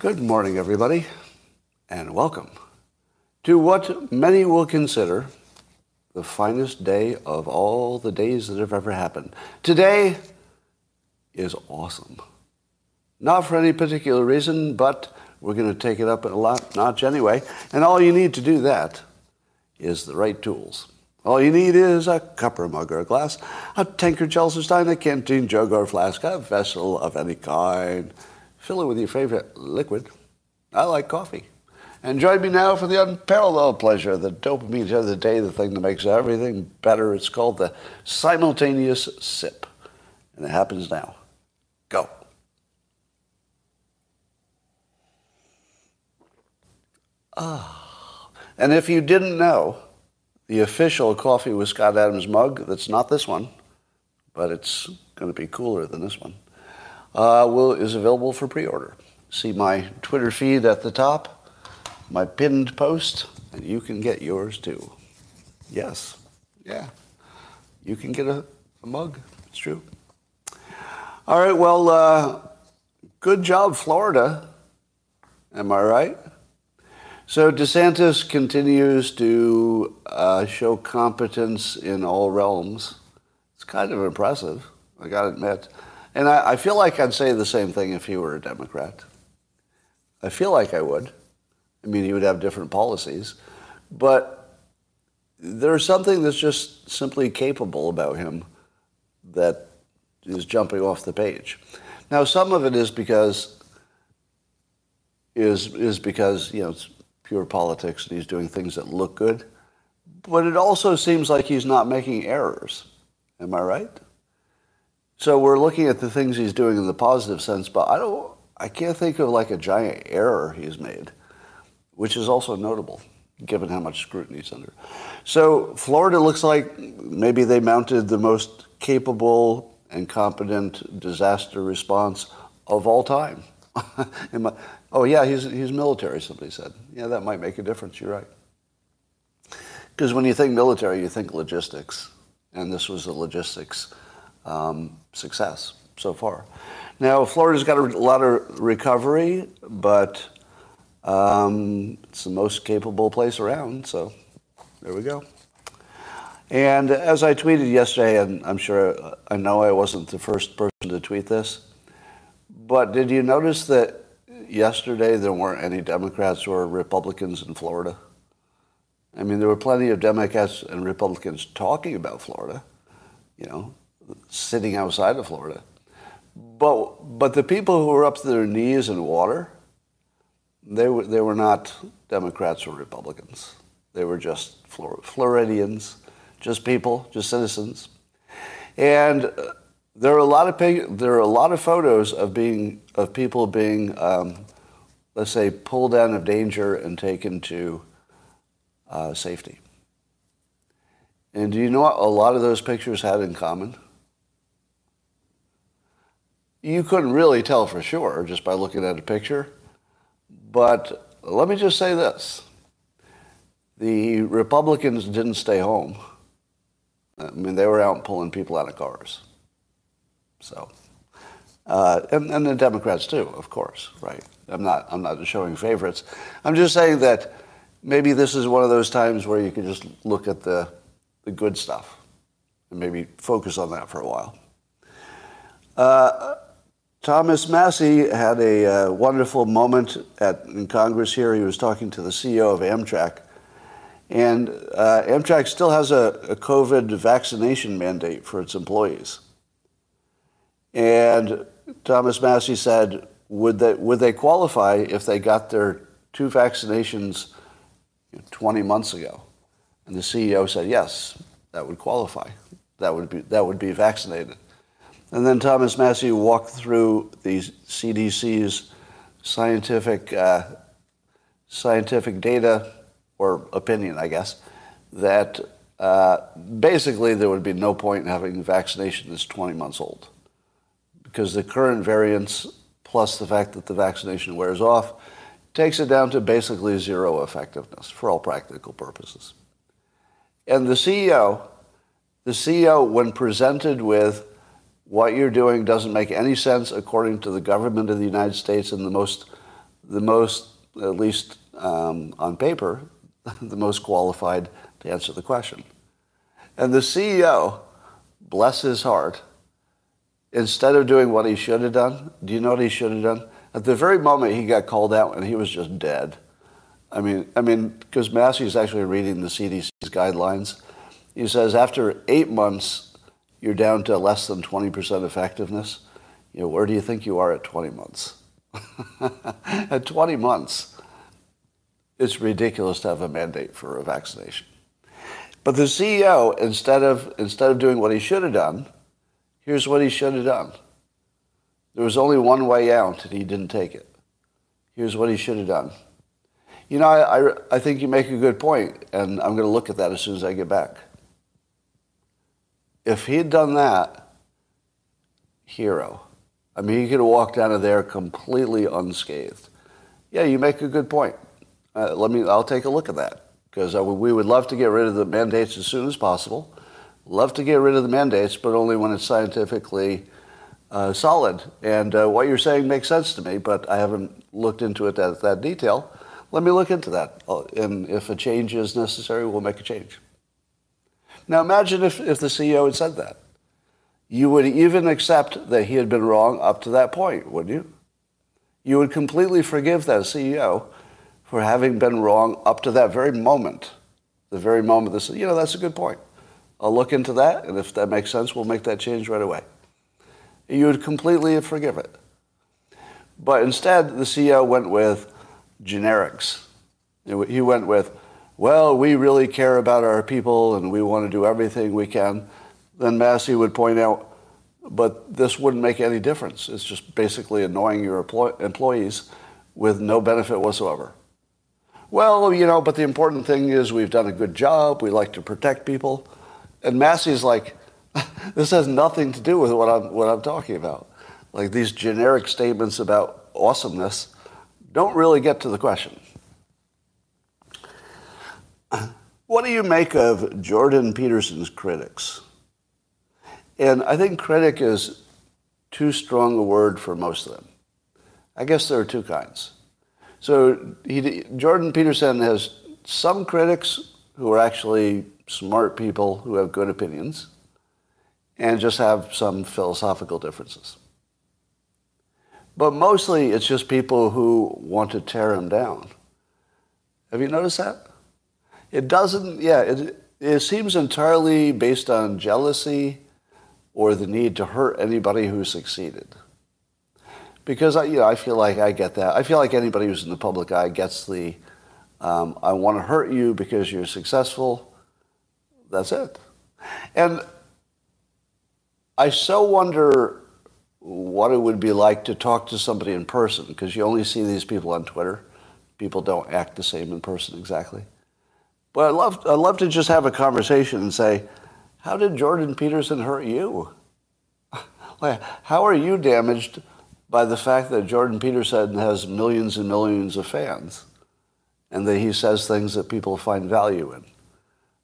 Good morning, everybody, and welcome to what many will consider the finest day of all the days that have ever happened. Today is awesome. Not for any particular reason, but we're going to take it up a lot notch anyway. And all you need to do that is the right tools. All you need is a cup or mug or a glass, a tankard, Chelsea stein, a canteen, jug or flask, a vessel of any kind. Fill it with your favorite liquid. I like coffee. And join me now for the unparalleled pleasure, the dopamine of the day, the thing that makes everything better. It's called the simultaneous sip. And it happens now. Go. Ah. And if you didn't know, the official Coffee with Scott Adams mug, that's not this one, but it's going to be cooler than this one, uh, will, is available for pre-order. See my Twitter feed at the top, my pinned post, and you can get yours too. Yes, yeah, you can get a, a mug. It's true. All right, well, uh, good job, Florida. Am I right? So DeSantis continues to uh, show competence in all realms. It's kind of impressive, I got to admit. And I, I, feel like I'd say the same thing if he were a Democrat. I feel like I would. I mean, he would have different policies. But there's something that's just simply capable about him that is jumping off the page. Now, some of it is because is is because you know pure politics and he's doing things that look good, but it also seems like he's not making errors. Am I right? So we're looking at the things he's doing in the positive sense, but I don't. I can't think of like a giant error he's made, which is also notable given how much scrutiny he's under. So Florida looks like maybe they mounted the most capable and competent disaster response of all time. oh, yeah, he's, he's military, somebody said. Yeah, that might make a difference. You're right. Because when you think military, you think logistics. And this was a logistics um, success so far. Now, Florida's got a lot of recovery, but um, it's the most capable place around. So there we go. And as I tweeted yesterday, and I'm sure I know I wasn't the first person to tweet this, but did you notice that yesterday there weren't any Democrats or Republicans in Florida? I mean, there were plenty of Democrats and Republicans talking about Florida, you know, sitting outside of Florida. But, but the people who were up to their knees in water, they were, they were not Democrats or Republicans. They were just Floridians just people, just citizens. And there are a lot of there are a lot of photos of being of people being, um, let's say, pulled out of danger and taken to uh, safety. And do you know what a lot of those pictures had in common? You couldn't really tell for sure just by looking at a picture. But let me just say this. The Republicans didn't stay home. I mean, they were out pulling people out of cars. So, uh, and, and the Democrats too, of course, right? I'm not, I'm not showing favorites. I'm just saying that maybe this is one of those times where you can just look at the, the good stuff and maybe focus on that for a while. Uh, Thomas Massie had a uh, wonderful moment at, in Congress here. He was talking to the CEO of Amtrak and uh, Amtrak still has a, a, COVID vaccination mandate for its employees. And Thomas Massie said, would they, would they qualify if they got their two vaccinations 20 months ago? And the CEO said, yes, that would qualify. That would be, that would be vaccinated. And then Thomas Massie walked through the CDC's scientific, uh, scientific data or opinion, I guess, that uh, basically there would be no point in having vaccination that's 20 months old. Because the current variants, plus the fact that the vaccination wears off, takes it down to basically zero effectiveness for all practical purposes. And the CEO, the CEO, when presented with what you're doing doesn't make any sense according to the government of the United States and the most, the most, at least um, on paper, the most qualified to answer the question. And the CEO, bless his heart, instead of doing what he should have done, do you know what he should have done? At the very moment he got called out and he was just dead. I mean, I mean, because Massie is actually reading the CDC's guidelines. He says after eight months, you're down to less than 20% effectiveness. You know, where do you think you are at 20 months? at 20 months, it's ridiculous to have a mandate for a vaccination. But the CEO, instead of, instead of doing what he should have done, here's what he should have done. There was only one way out, and he didn't take it. Here's what he should have done. You know, I, I, I think you make a good point, and I'm going to look at that as soon as I get back. If he had done that, hero. I mean, he could have walked out of there completely unscathed. Yeah, you make a good point. Uh, let me. I'll take a look at that because we would love to get rid of the mandates as soon as possible. Love to get rid of the mandates, but only when it's scientifically uh, solid. And uh, what you're saying makes sense to me, but I haven't looked into it at that detail. Let me look into that. Uh, and if a change is necessary, we'll make a change. Now imagine if, if the CEO had said that. You would even accept that he had been wrong up to that point, wouldn't you? You would completely forgive that CEO for having been wrong up to that very moment. The very moment this, you know, that's a good point. I'll look into that, and if that makes sense, we'll make that change right away you would completely forgive it. But instead, the CEO went with generics. He went with, well, we really care about our people and we want to do everything we can. Then Massie would point out, but this wouldn't make any difference. It's just basically annoying your employees with no benefit whatsoever. Well, you know, but the important thing is we've done a good job. We like to protect people. And Massie's like, this has nothing to do with what I'm, what I'm talking about. Like these generic statements about awesomeness don't really get to the question. What do you make of Jordan Peterson's critics? And I think critic is too strong a word for most of them. I guess there are two kinds. So he, Jordan Peterson has some critics who are actually smart people who have good opinions and just have some philosophical differences. But mostly it's just people who want to tear him down. Have you noticed that? It doesn't, yeah, it, it seems entirely based on jealousy or the need to hurt anybody who succeeded. Because I, you know, I feel like I get that. I feel like anybody who's in the public eye gets the, um, I want to hurt you because you're successful. That's it. And I so wonder what it would be like to talk to somebody in person because you only see these people on Twitter. People don't act the same in person exactly. But I'd love, I'd love to just have a conversation and say, how did Jordan Peterson hurt you? how are you damaged by the fact that Jordan Peterson has millions and millions of fans and that he says things that people find value in?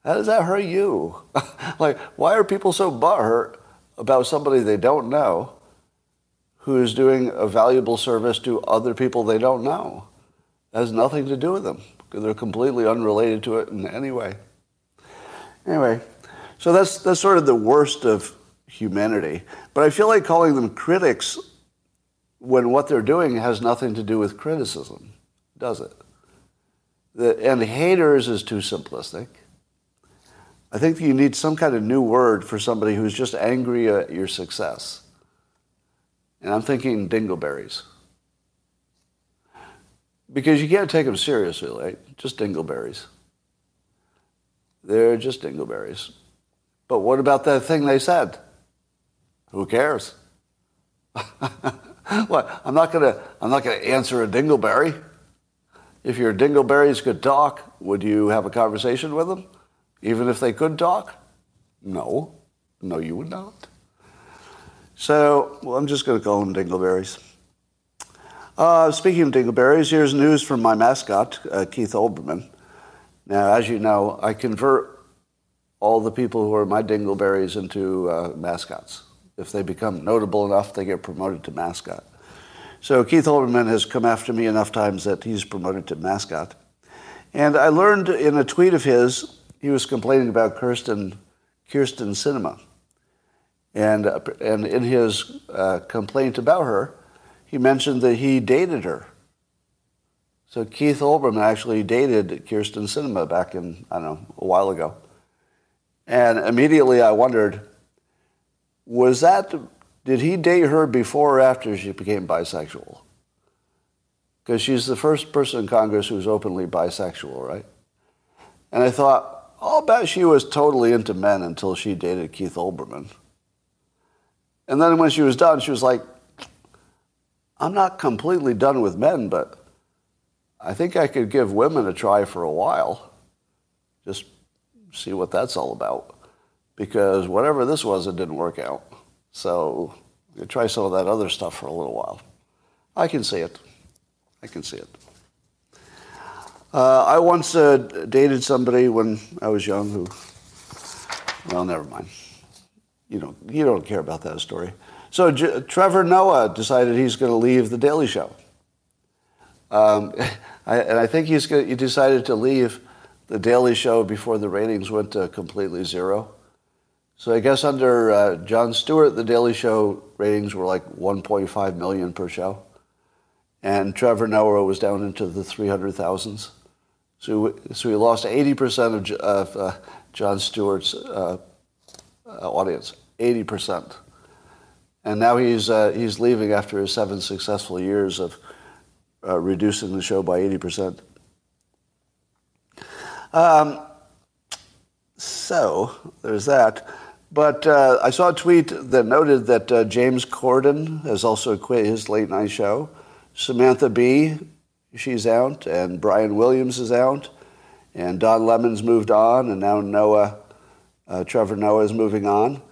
How does that hurt you? like, why are people so butthurt about somebody they don't know who is doing a valuable service to other people they don't know. It has nothing to do with them because they're completely unrelated to it in any way. Anyway, so that's, that's sort of the worst of humanity. But I feel like calling them critics when what they're doing has nothing to do with criticism, does it? The, and haters is too simplistic. I think you need some kind of new word for somebody who's just angry at your success. And I'm thinking dingleberries. Because you can't take them seriously, right? Just dingleberries. They're just dingleberries. But what about that thing they said? Who cares? what? I'm not gonna I'm not gonna answer a dingleberry. If your dingleberries could talk, would you have a conversation with them? Even if they could talk? No. No, you would not. So, well, I'm just going to call them dingleberries. Uh, speaking of dingleberries, here's news from my mascot, uh, Keith Olbermann. Now, as you know, I convert all the people who are my dingleberries into uh, mascots. if they become notable enough, they get promoted to mascot. So Keith Olbermann has come after me enough times that he's promoted to mascot. And I learned in a tweet of his, he was complaining about Kyrsten, Kyrsten Sinema. And, uh, and in his uh, complaint about her, he mentioned that he dated her. So Keith Olbermann actually dated Kyrsten Sinema back in, I don't know, a while ago. And immediately I wondered, was that, did he date her before or after she became bisexual? Because she's the first person in Congress who's openly bisexual, right? And I thought, I'll bet she was totally into men until she dated Keith Olbermann. And then when she was done, she was like, I'm not completely done with men, but I think I could give women a try for a while. Just see what that's all about. Because whatever this was, it didn't work out. So try some of that other stuff for a little while. I can see it. I can see it. Uh, I once uh, dated somebody when I was young who, well, never mind. You don't, you don't care about that story. So J- Trevor Noah decided he's going to leave The Daily Show. Um, I, and I think he's gonna, he decided to leave The Daily Show before the ratings went to completely zero. So I guess under uh, Jon Stewart, The Daily Show ratings were like 1.5 million per show. And Trevor Noah was down into the 300,000s. So, so he lost 80% of, of uh, Jon Stewart's uh, uh audience, 80%. And now he's, uh, he's leaving after his seven successful years of uh, reducing the show by 80%. Um, so there's that. But uh, I saw a tweet that noted that uh, James Corden has also quit his late night show. Samantha Bee, she's out, and Brian Williams is out, and Don Lemon's moved on, and now Noah, uh, Trevor Noah is moving on.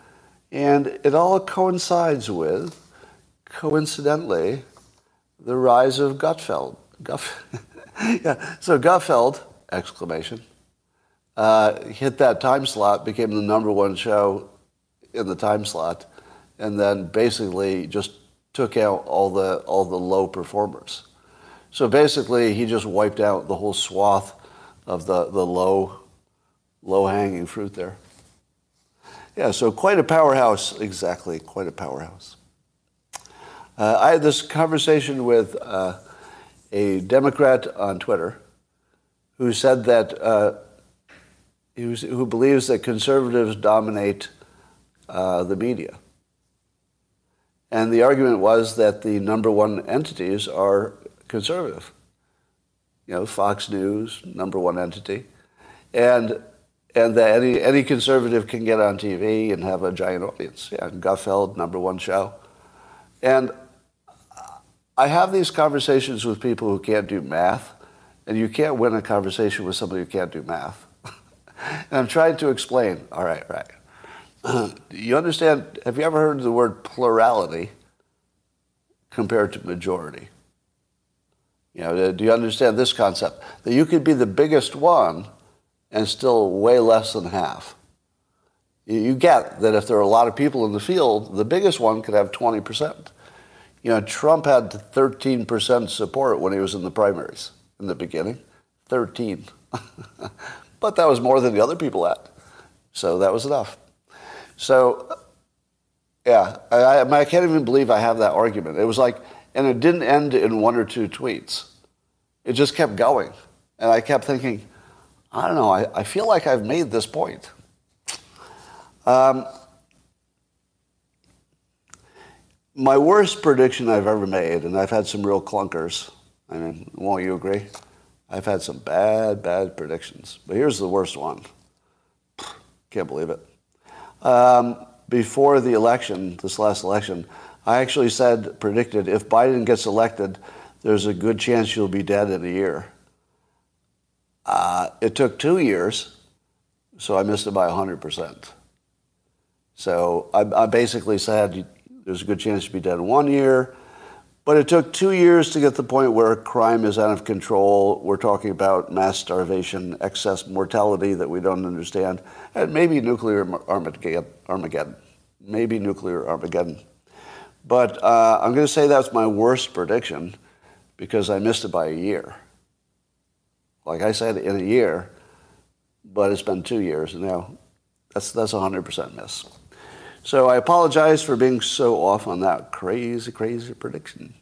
And it all coincides with, coincidentally, the rise of Gutfeld. Guff, yeah, so Gutfeld, exclamation, uh, hit that time slot, became the number one show in the time slot, and then basically just took out all the all the low performers. So basically, he just wiped out the whole swath of the, the low low hanging fruit there. Yeah, so quite a powerhouse, exactly, quite a powerhouse. Uh, I had this conversation with uh, a Democrat on Twitter who said that uh, who, who believes that conservatives dominate uh, the media. And the argument was that the number one entities are conservative. You know, Fox News, number one entity. And, and that any, any conservative can get on TV and have a giant audience. Yeah, Gutfeld, number one show. And I have these conversations with people who can't do math, and you can't win a conversation with somebody who can't do math. and I'm trying to explain, all right, right you understand, have you ever heard the word plurality compared to majority? You know, do you understand this concept? That you could be the biggest one and still way less than half. You get that if there are a lot of people in the field, the biggest one could have 20%. You know, Trump had 13% support when he was in the primaries in the beginning. 13. but that was more than the other people had. So that was enough. So, yeah, I, I, can't even believe I have that argument. It was like, and it didn't end in one or two tweets. It just kept going. And I kept thinking, I don't know, I, I feel like I've made this point. Um, my worst prediction I've ever made, and I've had some real clunkers. I mean, won't you agree? I've had some bad, bad predictions. But here's the worst one. Can't believe it um, before the election, this last election, I actually said, predicted, if Biden gets elected, there's a good chance you'll be dead in a year. Uh, it took two years, so I missed it by 100%. So I, I basically said there's a good chance you'll be dead in one year. But it took two years to get to the point where crime is out of control. We're talking about mass starvation, excess mortality that we don't understand, and maybe nuclear Armageddon. maybe nuclear Armageddon. But uh, I'm going to say that's my worst prediction because I missed it by a year. Like I said, in a year, but it's been two years, now that's, that's a 100% miss. So I apologize for being so off on that crazy, crazy prediction.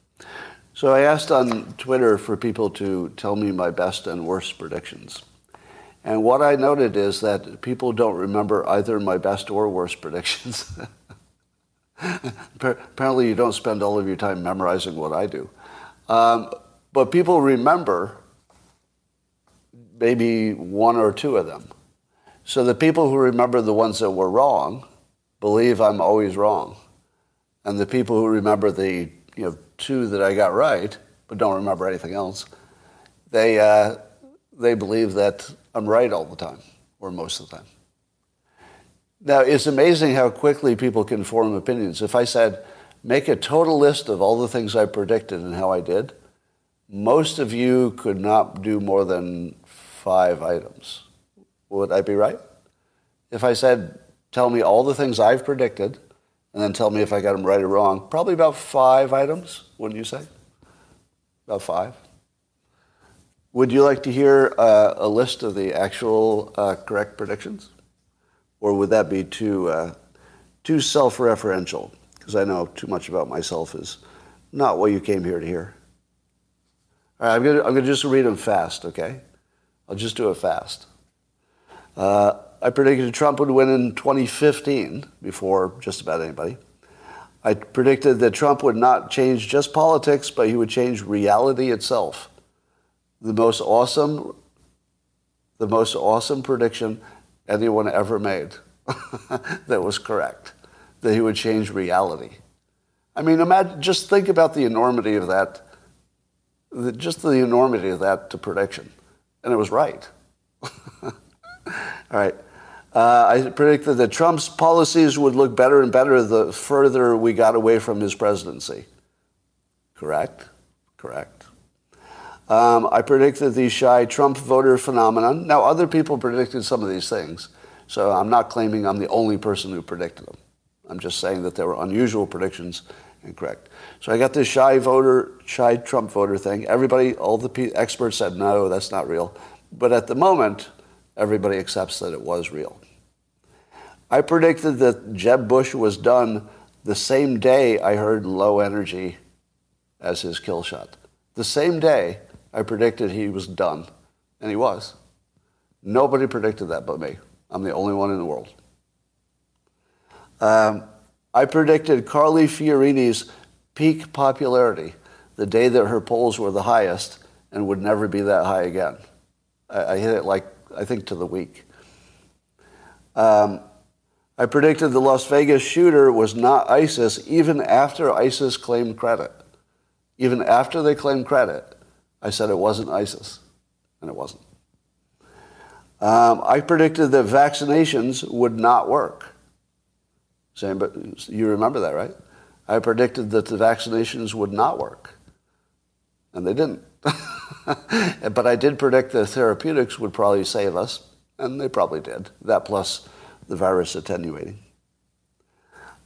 So I asked on Twitter for people to tell me my best and worst predictions. And what I noted is that people don't remember either my best or worst predictions. Apparently, you don't spend all of your time memorizing what I do. Um, but people remember maybe one or two of them. So the people who remember the ones that were wrong believe I'm always wrong. And the people who remember the you know, two that I got right, but don't remember anything else, they, uh, they believe that I'm right all the time, or most of the time. Now, it's amazing how quickly people can form opinions. If I said, make a total list of all the things I predicted and how I did, most of you could not do more than five items. Would I be right? If I said, tell me all the things I've predicted, and then tell me if I got them right or wrong, probably about five items, wouldn't you say? About five. Would you like to hear uh, a list of the actual uh, correct predictions? Or would that be too, uh, too self-referential? Because I know too much about myself is not what you came here to hear. All right, I'm going to I'm gonna just read them fast, okay? I'll just do it fast. Uh, I predicted Trump would win in 2015 before just about anybody. I predicted that Trump would not change just politics, but he would change reality itself the most awesome, the most awesome prediction anyone ever made that was correct, that he would change reality. I mean, imagine, just think about the enormity of that, just the enormity of that to prediction. And it was right. All right. Uh, I predicted that Trump's policies would look better and better the further we got away from his presidency. Correct? Correct. Um, I predicted the shy Trump voter phenomenon. Now, other people predicted some of these things, so I'm not claiming I'm the only person who predicted them. I'm just saying that there were unusual predictions and correct. So I got this shy voter, shy Trump voter thing. Everybody, all the experts said, no, that's not real. But at the moment, everybody accepts that it was real. I predicted that Jeb Bush was done the same day I heard low energy as his kill shot. The same day I predicted he was done, and he was. Nobody predicted that but me. I'm the only one in the world. Um, I predicted Carly Fiorina's peak popularity the day that her polls were the highest and would never be that high again. I, I hit it like, I think, to the week. Um, I predicted the Las Vegas shooter was not ISIS even after ISIS claimed credit. Even after they claimed credit, I said it wasn't ISIS, and it wasn't. Um, I predicted that vaccinations would not work. Same, but you remember that, right? I predicted that the vaccinations would not work, and they didn't. but I did predict that therapeutics would probably save us, and they probably did. That plus the virus attenuating.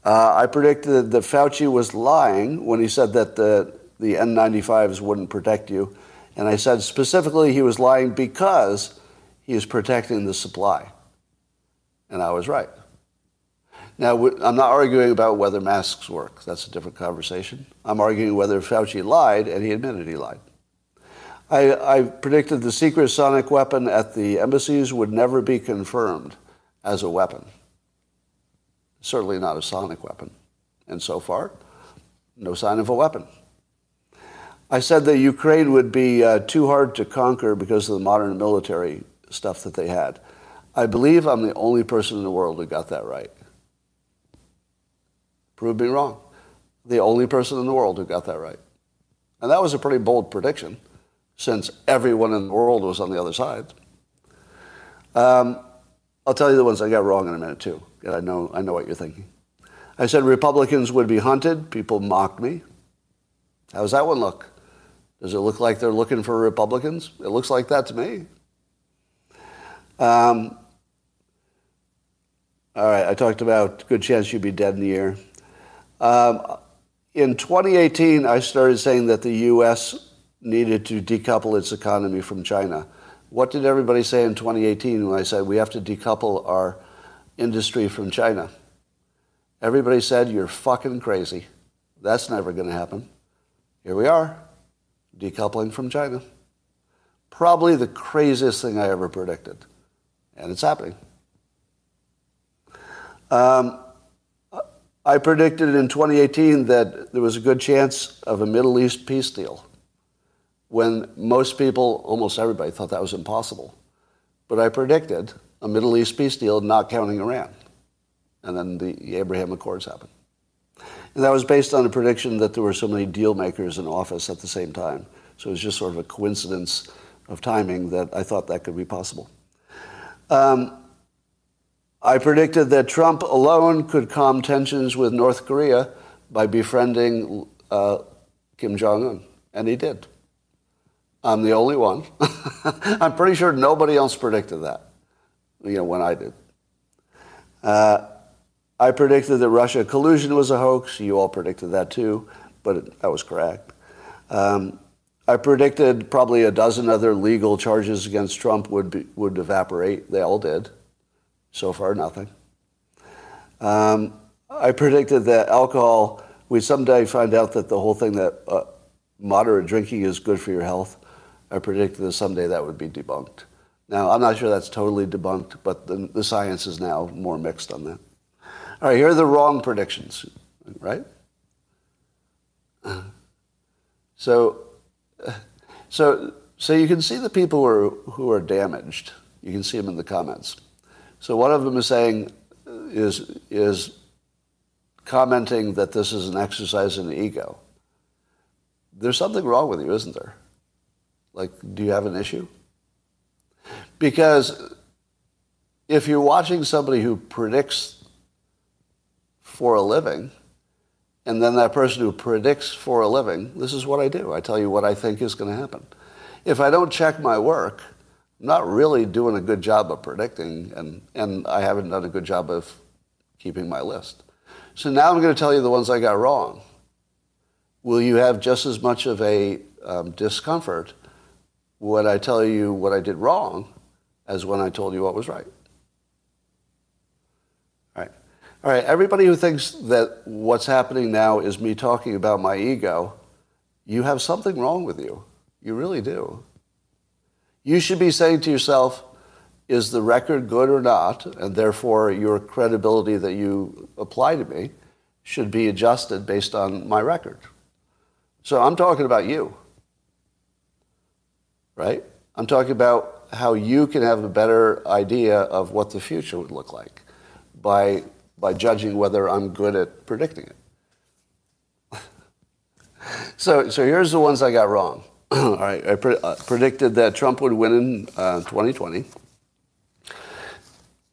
Uh, I predicted that Fauci was lying when he said that the, the N95s wouldn't protect you and I said specifically he was lying because he is protecting the supply. And I was right. Now, I'm not arguing about whether masks work. That's a different conversation. I'm arguing whether Fauci lied, and he admitted he lied. I, I predicted the secret sonic weapon at the embassies would never be confirmed as a weapon. Certainly not a sonic weapon. And so far, no sign of a weapon. I said that Ukraine would be uh, too hard to conquer because of the modern military stuff that they had. I believe I'm the only person in the world who got that right. Prove me wrong. The only person in the world who got that right. And that was a pretty bold prediction since everyone in the world was on the other side. Um, I'll tell you the ones I got wrong in a minute, too. I know, I know what you're thinking. I said Republicans would be hunted. People mocked me. How does that one look? Does it look like they're looking for Republicans? It looks like that to me. Um, All right, I talked about good chance you'd be dead in a year. Um, in 2018, I started saying that the U.S. needed to decouple its economy from China. What did everybody say in 2018 when I said we have to decouple our industry from China? Everybody said, You're fucking crazy. That's never going to happen. Here we are, decoupling from China. Probably the craziest thing I ever predicted. And it's happening. Um, I predicted in 2018 that there was a good chance of a Middle East peace deal when most people, almost everybody, thought that was impossible. But I predicted a Middle East peace deal not counting Iran. And then the Abraham Accords happened. That was based on a prediction that there were so many deal makers in office at the same time. So it was just sort of a coincidence of timing that I thought that could be possible. Um, I predicted that Trump alone could calm tensions with North Korea by befriending uh, Kim Jong un, and he did. I'm the only one. I'm pretty sure nobody else predicted that, you know, when I did. Uh, I predicted that Russia collusion was a hoax. You all predicted that too, but that was correct. Um, I predicted probably a dozen other legal charges against Trump would be, would evaporate. They all did. So far, nothing. Um, I predicted that alcohol, we someday find out that the whole thing that uh, moderate drinking is good for your health. I predicted that someday that would be debunked. Now, I'm not sure that's totally debunked, but the, the science is now more mixed on that. All right, here are the wrong predictions, right? So, so, so you can see the people who are, who are damaged. You can see them in the comments. So one of them is saying, is, is commenting that this is an exercise in ego. There's something wrong with you, isn't there? Like, do you have an issue? Because if you're watching somebody who predicts for a living, and then that person who predicts for a living, this is what I do. I tell you what I think is going to happen. If I don't check my work, I'm not really doing a good job of predicting, and, and I haven't done a good job of keeping my list. So now I'm going to tell you the ones I got wrong. Will you have just as much of a um, discomfort when I tell you what I did wrong as when I told you what was right? All right. All right. Everybody who thinks that what's happening now is me talking about my ego, you have something wrong with you. You really do. You should be saying to yourself, is the record good or not? And therefore, your credibility that you apply to me should be adjusted based on my record. So I'm talking about you, right? I'm talking about how you can have a better idea of what the future would look like by, by judging whether I'm good at predicting it. so, so here's the ones I got wrong. All right, I pre- uh, predicted that Trump would win in uh, 2020.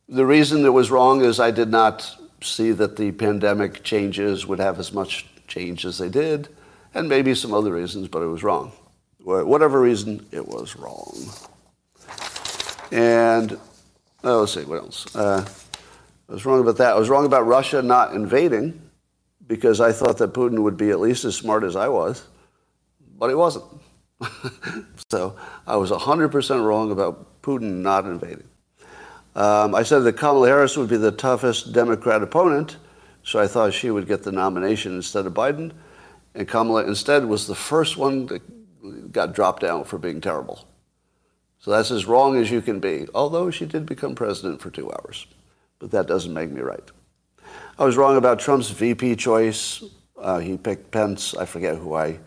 The reason it was wrong is I did not see that the pandemic changes would have as much change as they did, and maybe some other reasons, but it was wrong. Whatever reason, it was wrong. And oh, let's see, what else? Uh, I was wrong about that. I was wrong about Russia not invading because I thought that Putin would be at least as smart as I was, but he wasn't. so I was 100% wrong about Putin not invading. Um, I said that Kamala Harris would be the toughest Democrat opponent, so I thought she would get the nomination instead of Biden. And Kamala instead was the first one that got dropped down for being terrible. So that's as wrong as you can be, although she did become president for two hours. But that doesn't make me right. I was wrong about Trump's VP choice. Uh, he picked Pence. I forget who I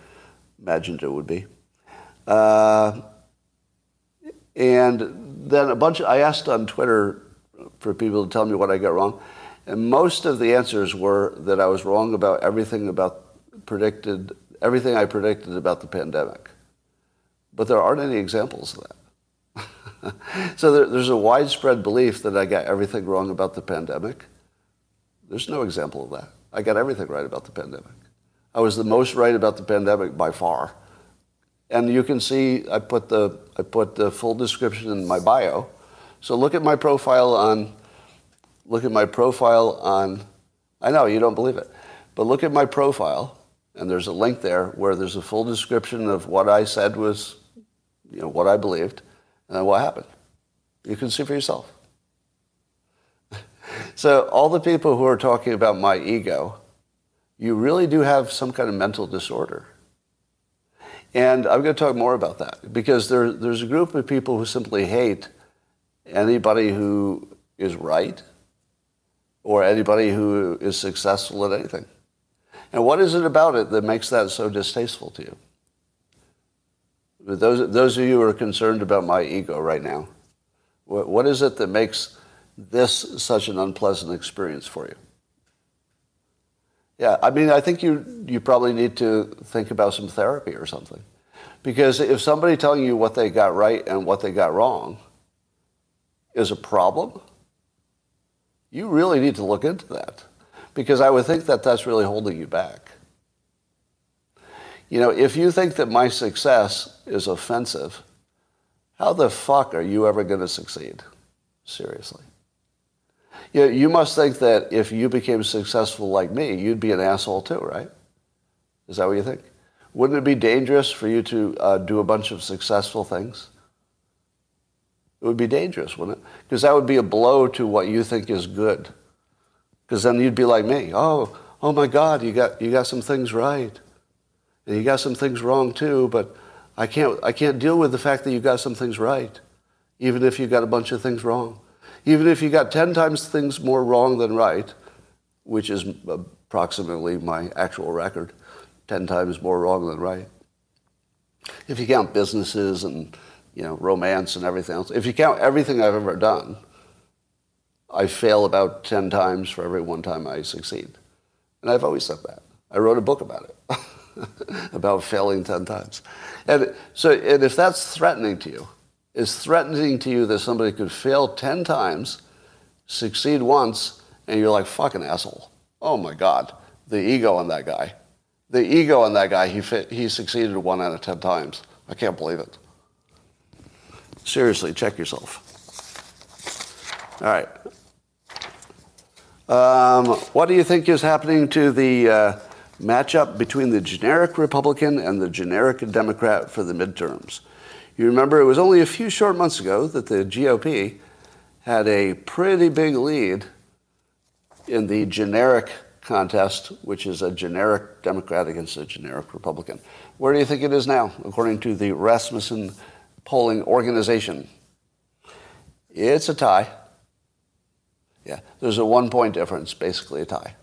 imagined it would be. Uh, and then a bunch, of, I asked on Twitter for people to tell me what I got wrong. And most of the answers were that I was wrong about everything about predicted, everything I predicted about the pandemic. But there aren't any examples of that. so there, there's a widespread belief that I got everything wrong about the pandemic. There's no example of that. I got everything right about the pandemic. I was the most right about the pandemic by far. And you can see I put the I put the full description in my bio. So look at my profile on look at my profile on, I know you don't believe it, but look at my profile, and there's a link there where there's a full description of what I said was, you know, what I believed, and then what happened. You can see for yourself. so all the people who are talking about my ego, you really do have some kind of mental disorder. And I'm going to talk more about that because there, there's a group of people who simply hate anybody who is right or anybody who is successful at anything. And what is it about it that makes that so distasteful to you? Those, those of you who are concerned about my ego right now, what, what is it that makes this such an unpleasant experience for you? Yeah, I mean, I think you, you probably need to think about some therapy or something. Because if somebody telling you what they got right and what they got wrong is a problem, you really need to look into that. Because I would think that that's really holding you back. You know, if you think that my success is offensive, how the fuck are you ever going to succeed? Seriously. You, know, you must think that if you became successful like me, you'd be an asshole too, right? Is that what you think? Wouldn't it be dangerous for you to uh, do a bunch of successful things? It would be dangerous, wouldn't it? Because that would be a blow to what you think is good. Because then you'd be like me. Oh, oh my God, you got, you got some things right. And you got some things wrong too, but I can't, I can't deal with the fact that you got some things right, even if you got a bunch of things wrong. Even if you got 10 times things more wrong than right, which is approximately my actual record, 10 times more wrong than right. If you count businesses and you know, romance and everything else, if you count everything I've ever done, I fail about 10 times for every one time I succeed. And I've always said that. I wrote a book about it, about failing 10 times. And so, and if that's threatening to you, is threatening to you that somebody could fail 10 times, succeed once, and you're like, fucking asshole. Oh my God, the ego in that guy. The ego in that guy, he, fit, he succeeded one out of 10 times. I can't believe it. Seriously, check yourself. All right. Um, what do you think is happening to the uh, matchup between the generic Republican and the generic Democrat for the midterms? You remember it was only a few short months ago that the GOP had a pretty big lead in the generic contest, which is a generic Democrat against a generic Republican. Where do you think it is now, according to the Rasmussen polling organization? It's a tie. Yeah, there's a one point difference, basically a tie.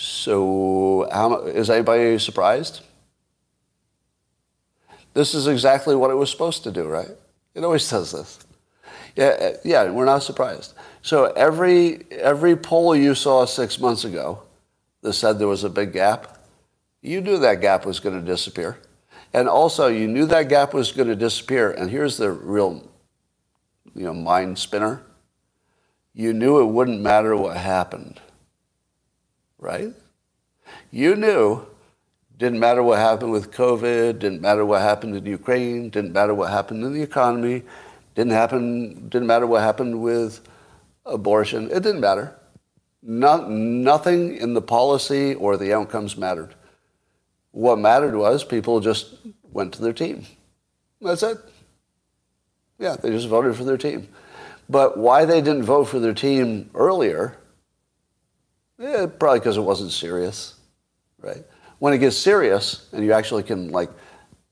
So, how, is anybody surprised? This is exactly what it was supposed to do, right? It always does this. Yeah, uh, yeah, we're not surprised. So every every poll you saw six months ago that said there was a big gap, you knew that gap was going to disappear, and also you knew that gap was going to disappear. And here's the real, you know, mind spinner. You knew it wouldn't matter what happened, right? You knew didn't matter what happened with COVID, didn't matter what happened in Ukraine, didn't matter what happened in the economy, didn't happen didn't matter what happened with abortion. It didn't matter. Not, nothing in the policy or the outcomes mattered. What mattered was people just went to their team. That's it. Yeah, they just voted for their team. But why they didn't vote for their team earlier, eh, probably because it wasn't serious, right? When it gets serious and you actually can like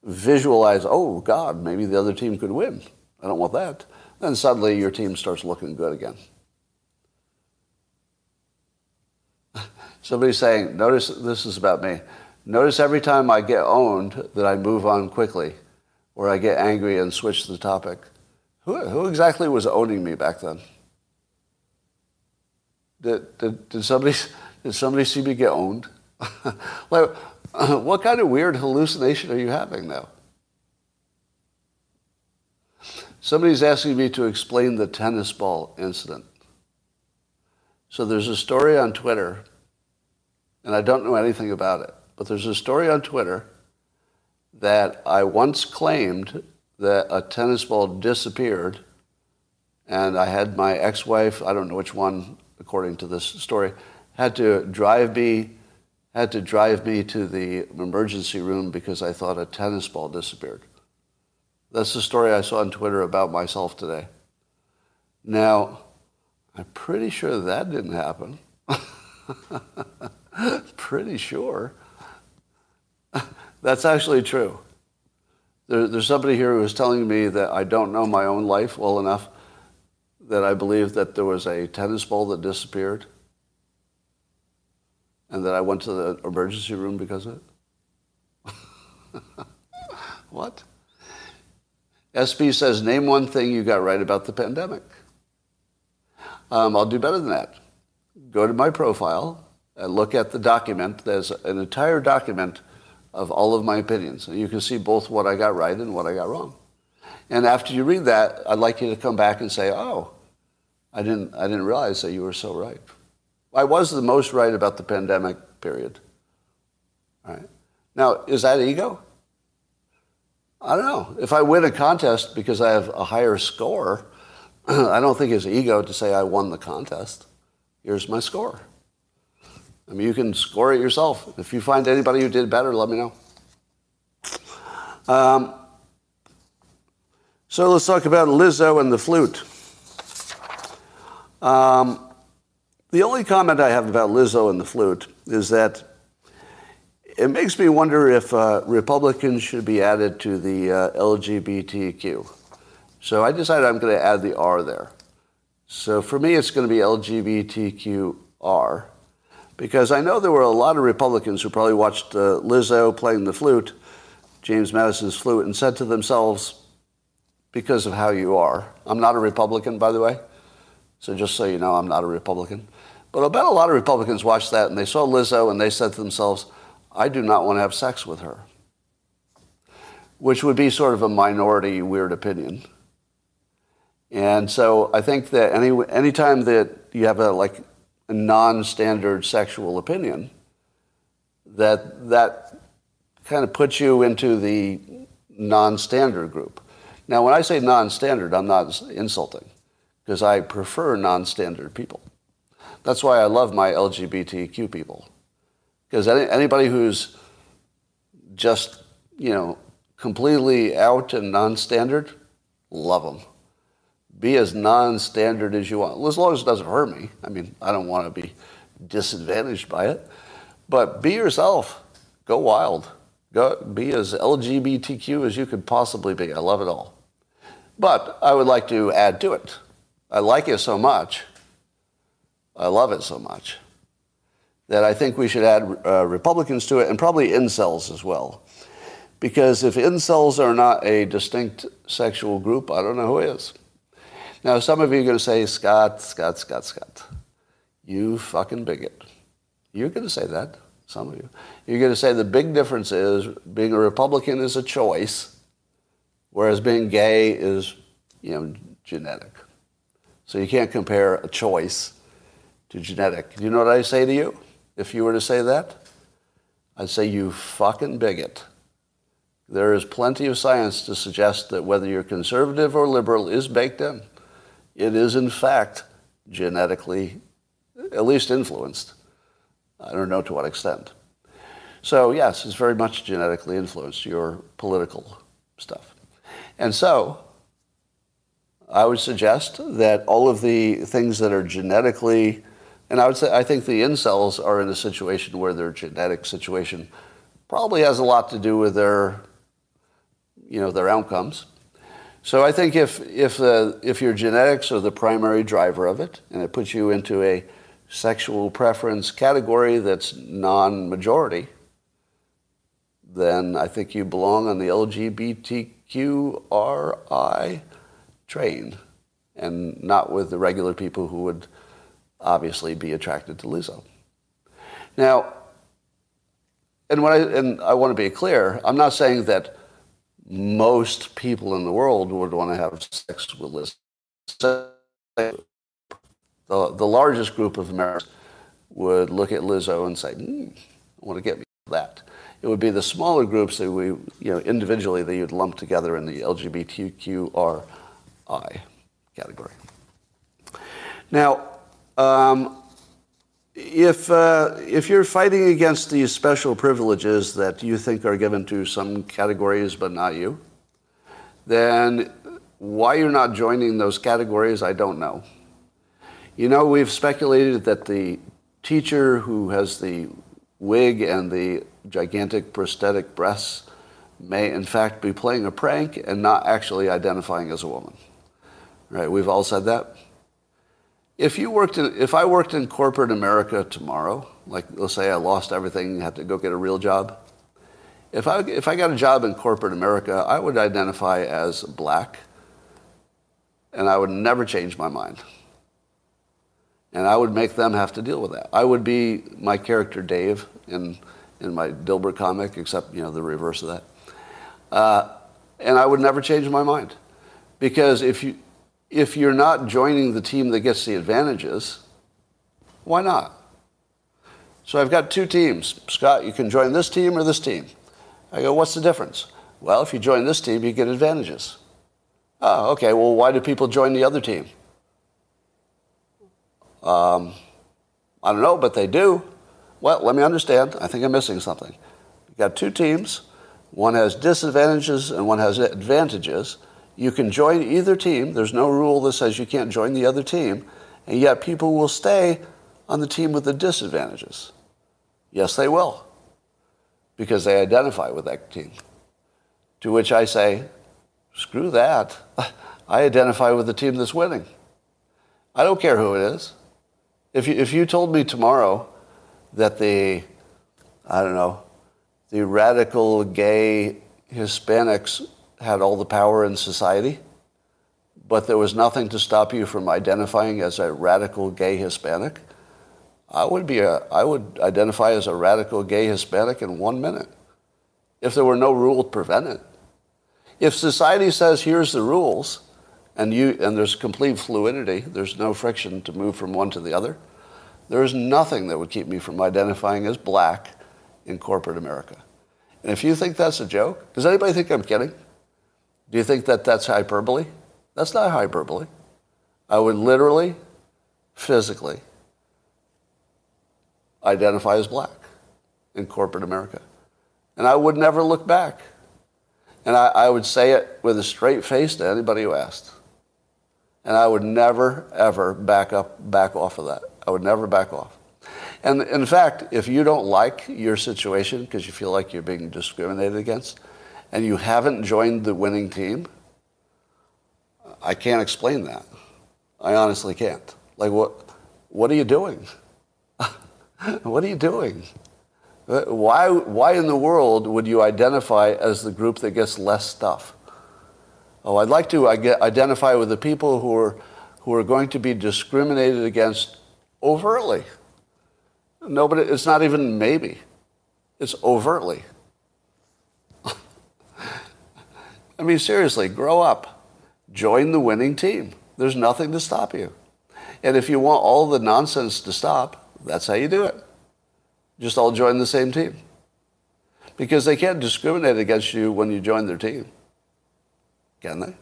visualize, oh God, maybe the other team could win. I don't want that. Then suddenly your team starts looking good again. Somebody's saying, notice this is about me. Notice every time I get owned that I move on quickly or I get angry and switch the topic. Who, who exactly was owning me back then? Did, did, did, somebody, did somebody see me get owned? like, what kind of weird hallucination are you having now? Somebody's asking me to explain the tennis ball incident. So there's a story on Twitter, and I don't know anything about it, but there's a story on Twitter that I once claimed that a tennis ball disappeared and I had my ex-wife, I don't know which one, according to this story, had to drive me, had to drive me to the emergency room because I thought a tennis ball disappeared. That's the story I saw on Twitter about myself today. Now, I'm pretty sure that didn't happen. pretty sure. That's actually true. There, there's somebody here who was telling me that I don't know my own life well enough that I believe that there was a tennis ball that disappeared and that I went to the emergency room because of it. what? SB says, name one thing you got right about the pandemic. Um, I'll do better than that. Go to my profile and look at the document. There's an entire document of all of my opinions. And you can see both what I got right and what I got wrong. And after you read that, I'd like you to come back and say, oh, I didn't, I didn't realize that you were so right. I was the most right about the pandemic period. All right. Now, is that ego? I don't know. If I win a contest because I have a higher score, I don't think it's ego to say I won the contest. Here's my score. I mean, you can score it yourself. If you find anybody who did better, let me know. Um, so let's talk about Lizzo and the flute. Um, the only comment I have about Lizzo and the flute is that it makes me wonder if uh, Republicans should be added to the uh, LGBTQ. So I decided I'm going to add the R there. So for me, it's going to be LGBTQR because I know there were a lot of Republicans who probably watched uh, Lizzo playing the flute, James Madison's flute, and said to themselves, because of how you are, I'm not a Republican, by the way. So just so you know, I'm not a Republican. But I bet a lot of Republicans watched that and they saw Lizzo and they said to themselves, I do not want to have sex with her. Which would be sort of a minority weird opinion. And so I think that any anytime that you have a like a non-standard sexual opinion, that that kind of puts you into the non-standard group. Now, when I say non-standard, I'm not insulting because I prefer non-standard people. That's why I love my LGBTQ people. Because any, anybody who's just, you know, completely out and non-standard, love them. Be as non-standard as you want, as long as it doesn't hurt me. I mean, I don't want to be disadvantaged by it. But be yourself. Go wild. Go, be as LGBTQ as you could possibly be. I love it all. But I would like to add to it. I like it so much. I love it so much that I think we should add uh, Republicans to it and probably incels as well. Because if incels are not a distinct sexual group, I don't know who is. Now, some of you are going to say, Scott, Scott, Scott, Scott, you fucking bigot. You're going to say that, some of you. You're going to say the big difference is being a Republican is a choice, whereas being gay is, you know, genetic. So you can't compare a choice to genetic. Do you know what I say to you if you were to say that? I'd say, you fucking bigot. There is plenty of science to suggest that whether you're conservative or liberal is baked in. It is, in fact, genetically, at least influenced. I don't know to what extent. So, yes, it's very much genetically influenced, your political stuff. And so, I would suggest that all of the things that are genetically, and I would say I think the incels are in a situation where their genetic situation probably has a lot to do with their, you know, their outcomes. So I think if if uh, if your genetics are the primary driver of it, and it puts you into a sexual preference category that's non-majority, then I think you belong on the LGBTQRI train and not with the regular people who would obviously be attracted to Lizzo. Now, and, when I, and I want to be clear, I'm not saying that most people in the world would want to have sex with Lizzo. The, the largest group of Americans would look at Lizzo and say, mm, I want to get me that. It would be the smaller groups that we, you know, individually that you'd lump together in the LGBTQR I category. Now, um, if, uh, if you're fighting against these special privileges that you think are given to some categories but not you, then why you're not joining those categories, I don't know. You know, we've speculated that the teacher who has the wig and the gigantic prosthetic breasts may in fact be playing a prank and not actually identifying as a woman. Right? We've all said that. If you worked in, if I worked in corporate America tomorrow, like let's say I lost everything, and had to go get a real job. If I, if I got a job in corporate America, I would identify as black and I would never change my mind. And I would make them have to deal with that. I would be my character Dave in, in my Dilbert comic, except, you know, the reverse of that. Uh, and I would never change my mind. Because if, you, if you're not joining the team that gets the advantages, why not? So I've got two teams. Scott, you can join this team or this team. I go, what's the difference? Well, if you join this team, you get advantages. Oh, okay. Well, why do people join the other team? Um, I don't know, but they do. Well, let me understand. I think I'm missing something. You've got two teams. One has disadvantages and one has advantages. You can join either team. There's no rule that says you can't join the other team. And yet people will stay on the team with the disadvantages. Yes, they will. Because they identify with that team. To which I say, screw that. I identify with the team that's winning. I don't care who it is. If you, if you told me tomorrow that the, I don't know, the radical gay Hispanics had all the power in society, but there was nothing to stop you from identifying as a radical gay Hispanic, I would be a, I would identify as a radical gay Hispanic in one minute if there were no rule to prevent it. If society says here's the rules, and you and there's complete fluidity, there's no friction to move from one to the other, there is nothing that would keep me from identifying as black in corporate America. And if you think that's a joke, does anybody think I'm kidding? Do you think that that's hyperbole? That's not hyperbole. I would literally, physically identify as black in corporate America. And I would never look back. And I, I, would say it with a straight face to anybody who asked. And I would never, ever back up, back off of that. I would never back off. And in fact, if you don't like your situation because you feel like you're being discriminated against, and you haven't joined the winning team, I can't explain that. I honestly can't. Like, what, what are you doing? what are you doing? Uh, why, why in the world would you identify as the group that gets less stuff? Oh, I'd like to identify with the people who are, who are going to be discriminated against overtly. Nobody, it's not even maybe, it's overtly. I mean, seriously, grow up. Join the winning team. There's nothing to stop you. And if you want all the nonsense to stop, that's how you do it. Just all join the same team. Because they can't discriminate against you when you join their team. Can they?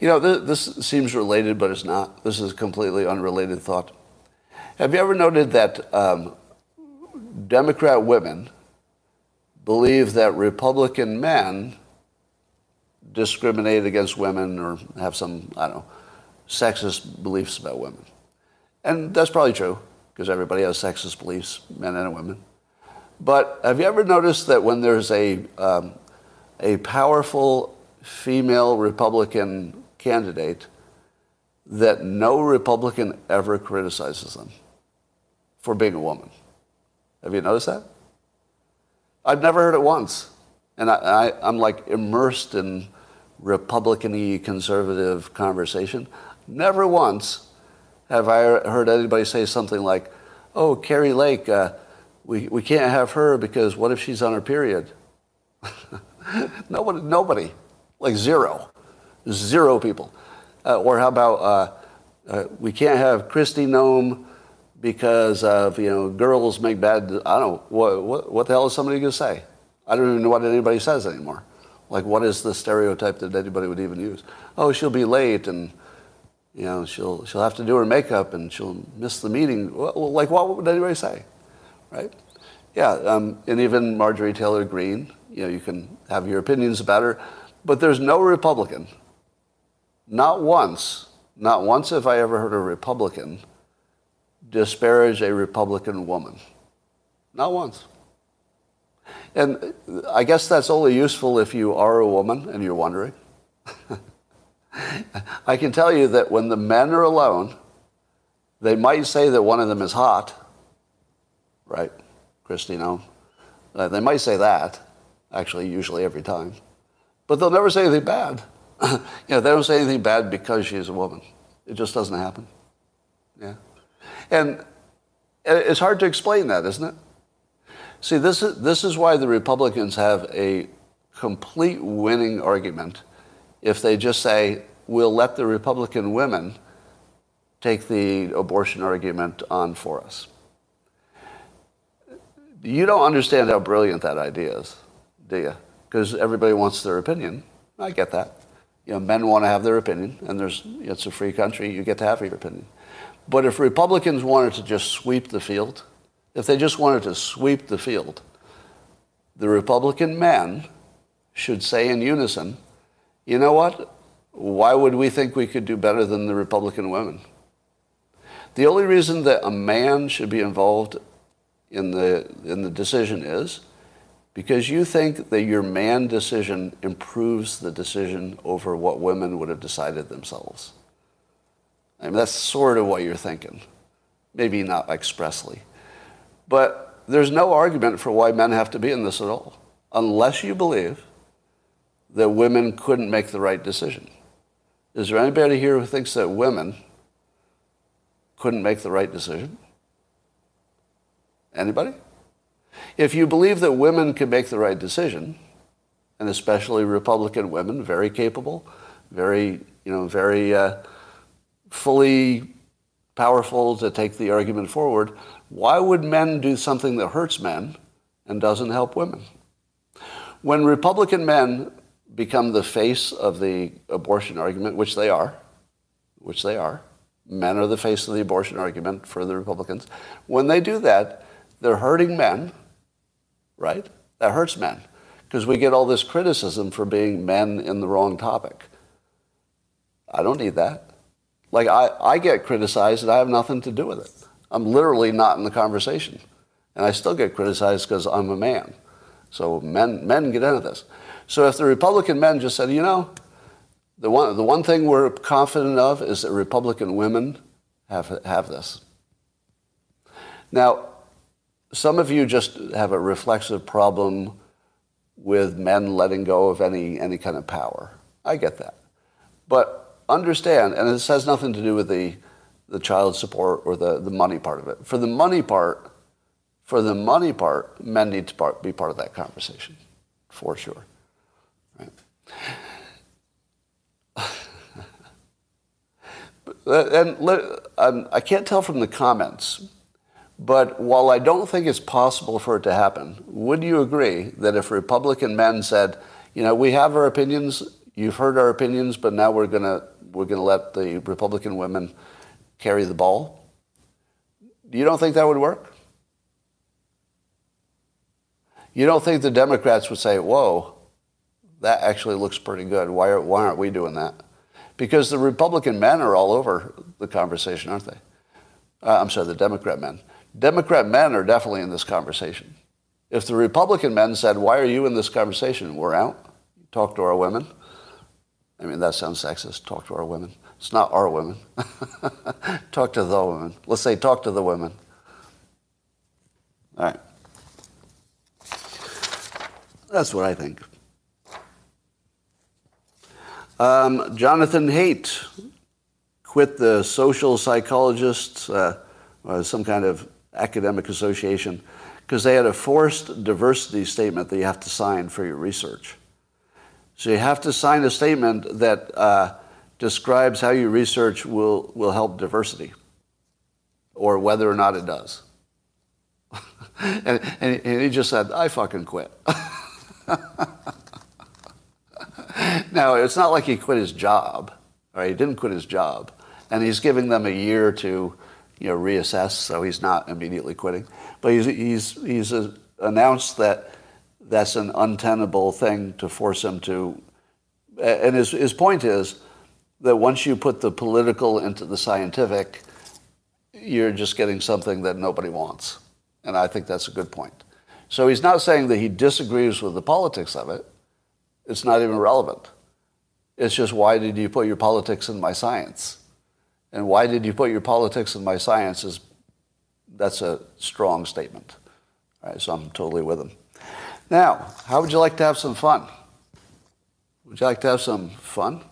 You know, this, this seems related, but it's not. This is a completely unrelated thought. Have you ever noted that um, Democrat women believe that Republican men discriminate against women or have some, I don't know, sexist beliefs about women? And that's probably true because everybody has sexist beliefs, men and women. But have you ever noticed that when there's a, um, a powerful female Republican candidate that no Republican ever criticizes them for being a woman. Have you noticed that? I've never heard it once. And I, am like immersed in Republican conservative conversation. Never once have I heard anybody say something like, oh, Kari Lake, uh, we, we can't have her because what if she's on her period? nobody, nobody, like zero. Zero people. Uh, or how about uh, uh, we can't have Kristi Noem because of, you know, girls make bad, I don't know, what, what, what the hell is somebody going to say? I don't even know what anybody says anymore. Like, what is the stereotype that anybody would even use? Oh, she'll be late and, You know, she'll, she'll have to do her makeup and she'll miss the meeting. Well, like, what would anybody say? Right? Yeah, um, and even Marjorie Taylor Greene, you know, you can have your opinions about her, but there's no Republican, not once, not once have I ever heard a Republican disparage a Republican woman. Not once. And I guess that's only useful if you are a woman and you're wondering. I can tell you that when the men are alone, they might say that one of them is hot, right, Christine? Uh, they might say that, actually, usually every time. But they'll never say anything bad. you know, they don't say anything bad because she's a woman. It just doesn't happen. Yeah. And it's hard to explain that, isn't it? See, this is, this is why the Republicans have a complete winning argument if they just say, we'll let the Republican women take the abortion argument on for us. You don't understand how brilliant that idea is, do you? Because everybody wants their opinion. I get that. You know, men want to have their opinion, and there's, it's a free country. You get to have your opinion. But if Republicans wanted to just sweep the field, if they just wanted to sweep the field, the Republican men should say in unison, you know what? Why would we think we could do better than the Republican women? The only reason that a man should be involved in the, in the decision is because you think that your man decision improves the decision over what women would have decided themselves. I mean, that's sort of what you're thinking. Maybe not expressly. But there's no argument for why men have to be in this at all, unless you believe that women couldn't make the right decision. Is there anybody here who thinks that women couldn't make the right decision? Anybody? If you believe that women can make the right decision, and especially Republican women, very capable, very, you know, very uh, fully powerful to take the argument forward, why would men do something that hurts men and doesn't help women? When Republican men become the face of the abortion argument, which they are, which they are, men are the face of the abortion argument for the Republicans. When they do that, they're hurting men, right? That hurts men because we get all this criticism for being men in the wrong topic. I don't need that. Like, I, I get criticized and I have nothing to do with it. I'm literally not in the conversation. And I still get criticized because I'm a man. So men, men get into this. So if the Republican men just said, you know, the one, the one thing we're confident of is that Republican women have, have this. Now, some of you just have a reflexive problem with men letting go of any, any kind of power. I get that. But understand, and this has nothing to do with the, the child support or the, the money part of it. For the money part, for the money part, men need to part, be part of that conversation, for sure. and um, I can't tell from the comments, but while I don't think it's possible for it to happen, would you agree that if Republican men said, you know, we have our opinions, you've heard our opinions, but now we're going to we're going to let the Republican women carry the ball? You don't think that would work? You don't think the Democrats would say, whoa, that actually looks pretty good. Why, are, why aren't we doing that? Because the Republican men are all over the conversation, aren't they? Uh, I'm sorry, the Democrat men. Democrat men are definitely in this conversation. If the Republican men said, Why are you in this conversation? We're out. Talk to our women. I mean, that sounds sexist. Talk to our women. It's not our women. talk to the women. Let's say, Talk to the women. All right. That's what I think. Um, Jonathan Haidt quit the social psychologists, uh, some kind of academic association, because they had a forced diversity statement that you have to sign for your research. So you have to sign a statement that uh, describes how your research will, will help diversity or whether or not it does. and, and, and he just said, I fucking quit. now, it's not like he quit his job, or he didn't quit his job. and he's giving them a year to, you know, reassess. So he's not immediately quitting, but he's he's he's uh, announced that that's an untenable thing to force him to. And his his point is that once you put the political into the scientific, you're just getting something that nobody wants, and I think that's a good point. So he's not saying that he disagrees with the politics of it. It's not even relevant. It's just why did you put your politics in my science? And why did you put your politics in my science is that's a strong statement. All right, so I'm totally with him. Now, how would you like to have some fun? Would you like to have some fun?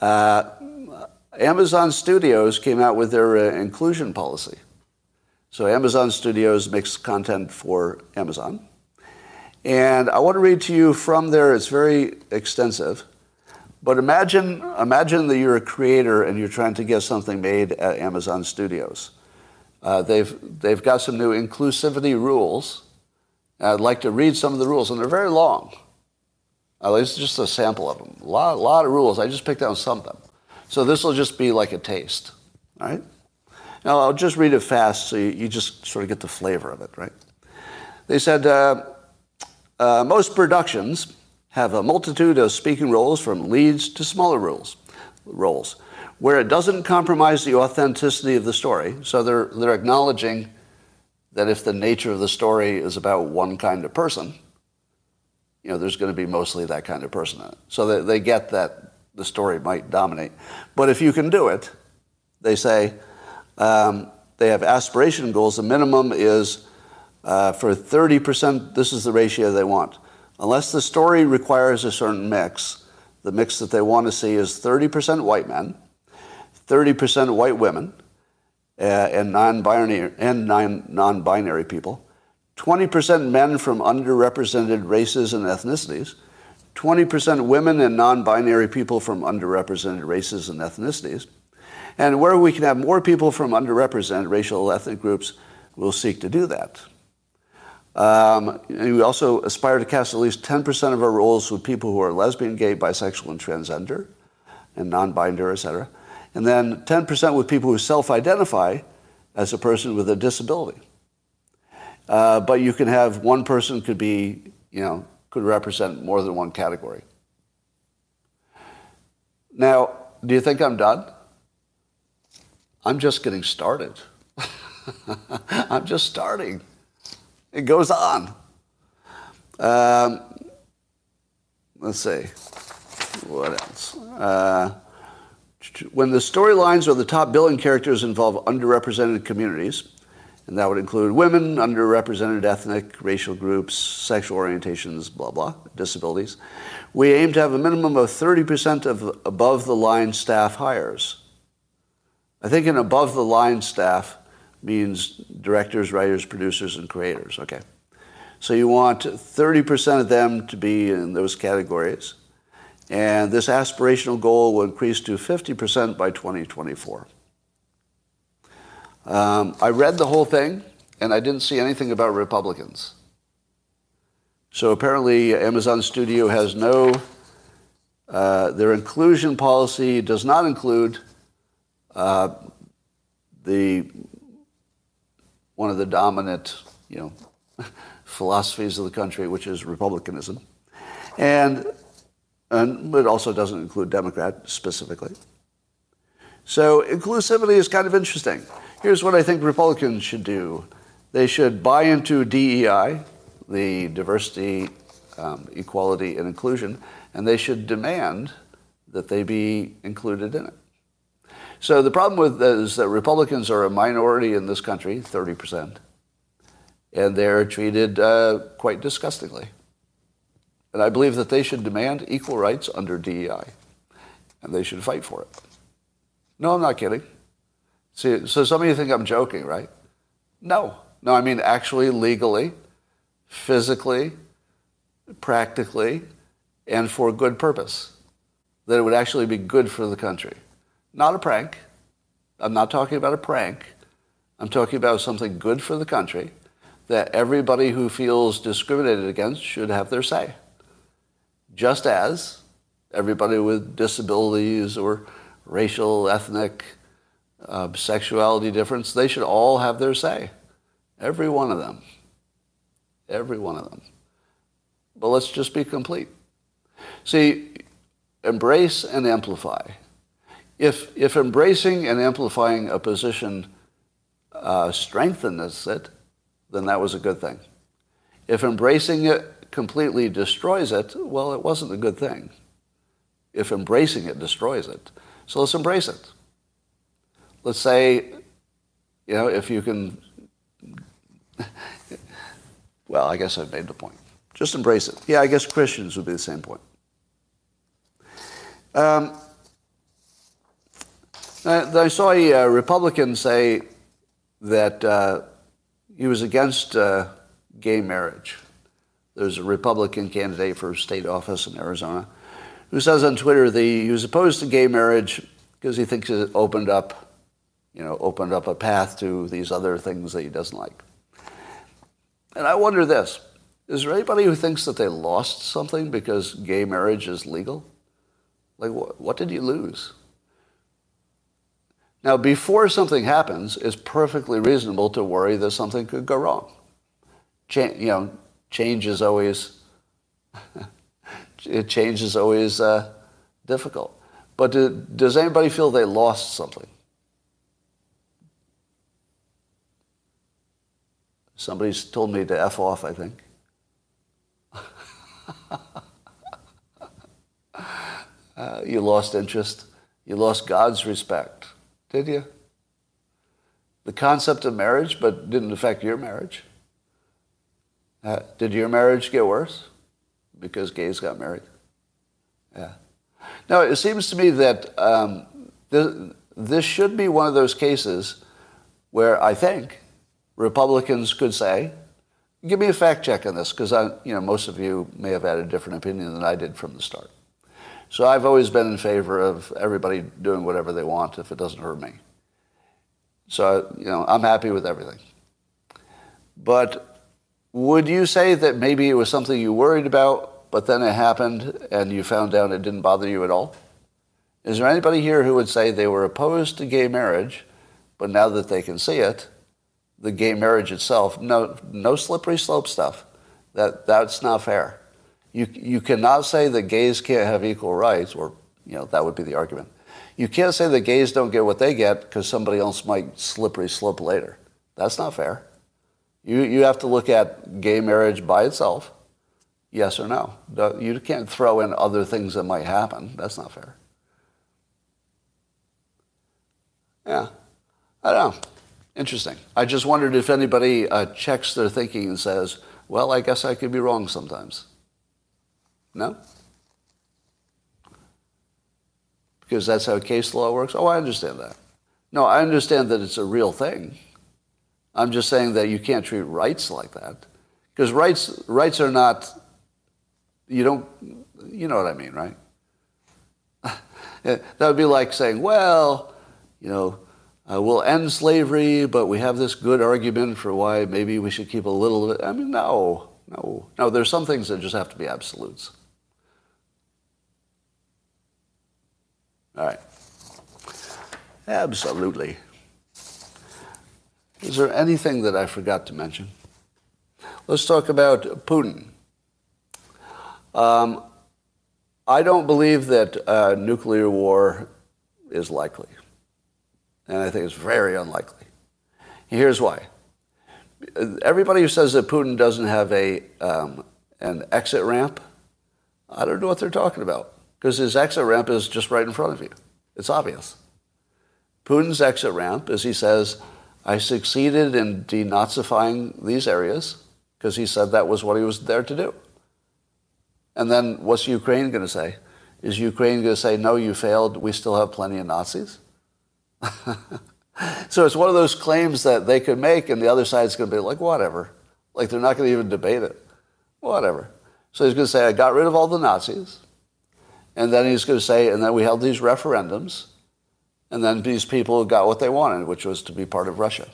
Uh, Amazon Studios came out with their uh, inclusion policy. So Amazon Studios makes content for Amazon. And I want to read to you from there. It's very extensive. But imagine, imagine that you're a creator and you're trying to get something made at Amazon Studios. Uh, they've, they've got some new inclusivity rules. I'd like to read some of the rules, and they're very long. This is just a sample of them. A lot, a lot of rules. I just picked out some of them. So this will just be like a taste. All right? Now, I'll just read it fast so you, you just sort of get the flavor of it, right? They said uh, uh, most productions have a multitude of speaking roles from leads to smaller roles, roles where it doesn't compromise the authenticity of the story. So they're, they're acknowledging that if the nature of the story is about one kind of person, you know, there's going to be mostly that kind of person in it. So they, they get that the story might dominate. But if you can do it, they say um, they have aspiration goals. The minimum is uh, for 30%, this is the ratio they want. Unless the story requires a certain mix, the mix that they want to see is 30% white men, 30% white women, and non-binary and non-binary people, 20% men from underrepresented races and ethnicities, 20% women and non-binary people from underrepresented races and ethnicities, and where we can have more people from underrepresented racial ethnic groups, we'll seek to do that. Um, and we also aspire to cast at least 10% of our roles with people who are lesbian, gay, bisexual, and transgender, and non-binary, etc. And then 10% with people who self-identify as a person with a disability. Uh, but you can have one person could be, you know, could represent more than one category. Now, do you think I'm done? I'm just getting started. I'm just starting. It goes on. Um, let's see. What else? Uh, when the storylines or the top billing characters involve underrepresented communities, and that would include women, underrepresented ethnic, racial groups, sexual orientations, blah, blah, disabilities, we aim to have a minimum of 30% of above the line staff hires. I think an above the line staff means directors, writers, producers, and creators. Okay. So you want 30% of them to be in those categories. And this aspirational goal will increase to 50% by 2024. Um, I read the whole thing, and I didn't see anything about Republicans. So apparently, Amazon Studio has no, uh, their inclusion policy does not include uh, the one of the dominant, you know, philosophies of the country, which is republicanism, and and it also doesn't include Democrat specifically. So inclusivity is kind of interesting. Here's what I think Republicans should do: they should buy into DEI, the diversity, um, equality, and inclusion, and they should demand that they be included in it. So the problem with that is that Republicans are a minority in this country, 30%, and they're treated uh, quite disgustingly. And I believe that they should demand equal rights under DEI, and they should fight for it. No, I'm not kidding. See, so some of you think I'm joking, right? No. No, I mean actually legally, physically, practically, and for good purpose. That it would actually be good for the country. Not a prank. I'm not talking about a prank. I'm talking about something good for the country that everybody who feels discriminated against should have their say. Just as everybody with disabilities or, racial, ethnic, uh, sexuality difference, they should all have their say. Every one of them. Every one of them. But let's just be complete. See, embrace and amplify. If, if embracing and amplifying a position uh, strengthens it, then that was a good thing. If embracing it completely destroys it, well, it wasn't a good thing. If embracing it destroys it. So let's embrace it. Let's say, you know, if you can, well, I guess I've made the point. Just embrace it. Yeah, I guess Christians would be the same point. Um, I saw a Republican say that uh, he was against uh, gay marriage. There's a Republican candidate for state office in Arizona who says on Twitter that he was opposed to gay marriage because he thinks it opened up, you know, opened up a path to these other things that he doesn't like. And I wonder this: Is there anybody who thinks that they lost something because gay marriage is legal? Like, what, what did you lose? Now, before something happens, it's perfectly reasonable to worry that something could go wrong. Ch- you know, change is always change is always uh, difficult. But do, does anybody feel they lost something? Somebody's told me to f off. I think. uh, you lost interest. You lost God's respect, did you? The concept of marriage, but didn't affect your marriage. Uh, did your marriage get worse because gays got married? Yeah. Now, it seems to me that um, this, this should be one of those cases where I think Republicans could say, give me a fact check on this, because you know, most of you may have had a different opinion than I did from the start. So I've always been in favor of everybody doing whatever they want if it doesn't hurt me. So, you know, I'm happy with everything. But would you say that maybe it was something you worried about, but then it happened and you found out it didn't bother you at all? Is there anybody here who would say they were opposed to gay marriage, but now that they can see it, the gay marriage itself, no, no slippery slope stuff. That, that's not fair. You, you cannot say that gays can't have equal rights, or you know, that would be the argument. You can't say that gays don't get what they get because somebody else might slippery slope later. That's not fair. You, you have to look at gay marriage by itself, yes or no. You can't throw in other things that might happen. That's not fair. Yeah, I don't know. Interesting. I just wondered if anybody uh, checks their thinking and says, well, I guess I could be wrong sometimes. No? Because that's how case law works? Oh, I understand that. No, I understand that it's a real thing. I'm just saying that you can't treat rights like that. Because rights, rights are not, you don't, you know what I mean, right? that would be like saying, well, you know, uh, we'll end slavery, but we have this good argument for why maybe we should keep a little of it. I mean, no, no, no. There's some things that just have to be absolutes. All right. Absolutely. Is there anything that I forgot to mention? Let's talk about Putin. Um, I don't believe that uh, nuclear war is likely. And I think it's very unlikely. Here's why. Everybody who says that Putin doesn't have a, um, an exit ramp, I don't know what they're talking about. Because his exit ramp is just right in front of you. It's obvious. Putin's exit ramp is he says, I succeeded in denazifying these areas because he said that was what he was there to do. And then what's Ukraine going to say? Is Ukraine going to say, no, you failed, we still have plenty of Nazis? so it's one of those claims that they could make, and the other side's going to be like, whatever. Like they're not going to even debate it. Whatever. So he's going to say, I got rid of all the Nazis. And then he's going to say, and then we held these referendums. And then these people got what they wanted, which was to be part of Russia.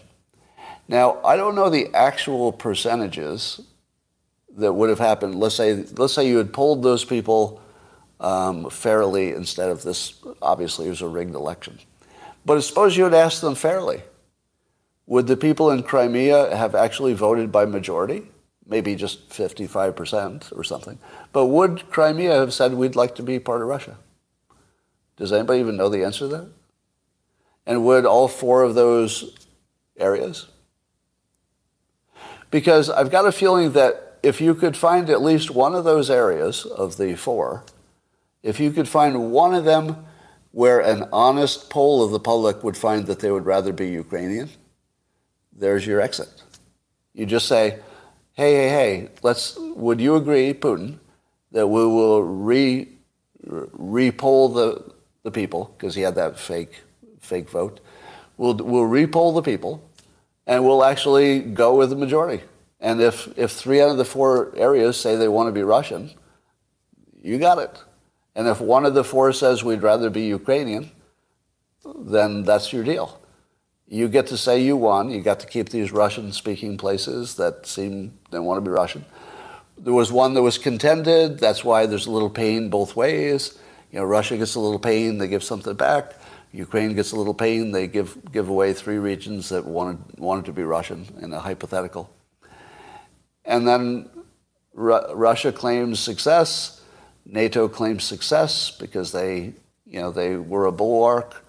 Now, I don't know the actual percentages that would have happened. Let's say, let's say you had polled those people um, fairly instead of this, obviously, it was a rigged election. But suppose you had asked them fairly. Would the people in Crimea have actually voted by majority? Maybe just 55% or something. But would Crimea have said, we'd like to be part of Russia? Does anybody even know the answer to that? And would all four of those areas? Because I've got a feeling that if you could find at least one of those areas of the four, if you could find one of them where an honest poll of the public would find that they would rather be Ukrainian, there's your exit. You just say, hey, hey, hey, let's, would you agree, Putin, that we will re, re-poll the, the people, because he had that fake, fake vote. We'll, we'll re-poll the people, and we'll actually go with the majority. And if, if three out of the four areas say they want to be Russian, you got it. And if one of the four says we'd rather be Ukrainian, then that's your deal. You get to say you won. You got to keep these Russian-speaking places that seem they want to be Russian. There was one that was contended. That's why there's a little pain both ways. You know, Russia gets a little pain, they give something back. Ukraine gets a little pain, they give give away three regions that wanted wanted to be Russian in a hypothetical. And then Ru- Russia claims success. NATO claims success because they, you know, they were a bulwark.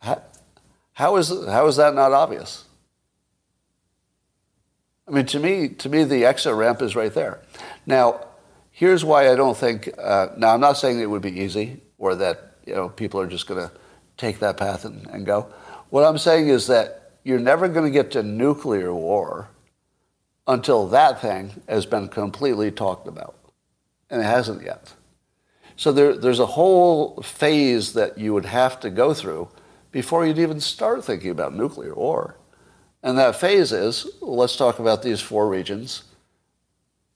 How, how is how is that not obvious? I mean, to me, to me, the exit ramp is right there. Now, here's why I don't think. Uh, now, I'm not saying it would be easy or that you know people are just going to take that path and, and go. What I'm saying is that you're never going to get to nuclear war until that thing has been completely talked about, and it hasn't yet. So there, there's a whole phase that you would have to go through before you'd even start thinking about nuclear war. And that phase is let's talk about these four regions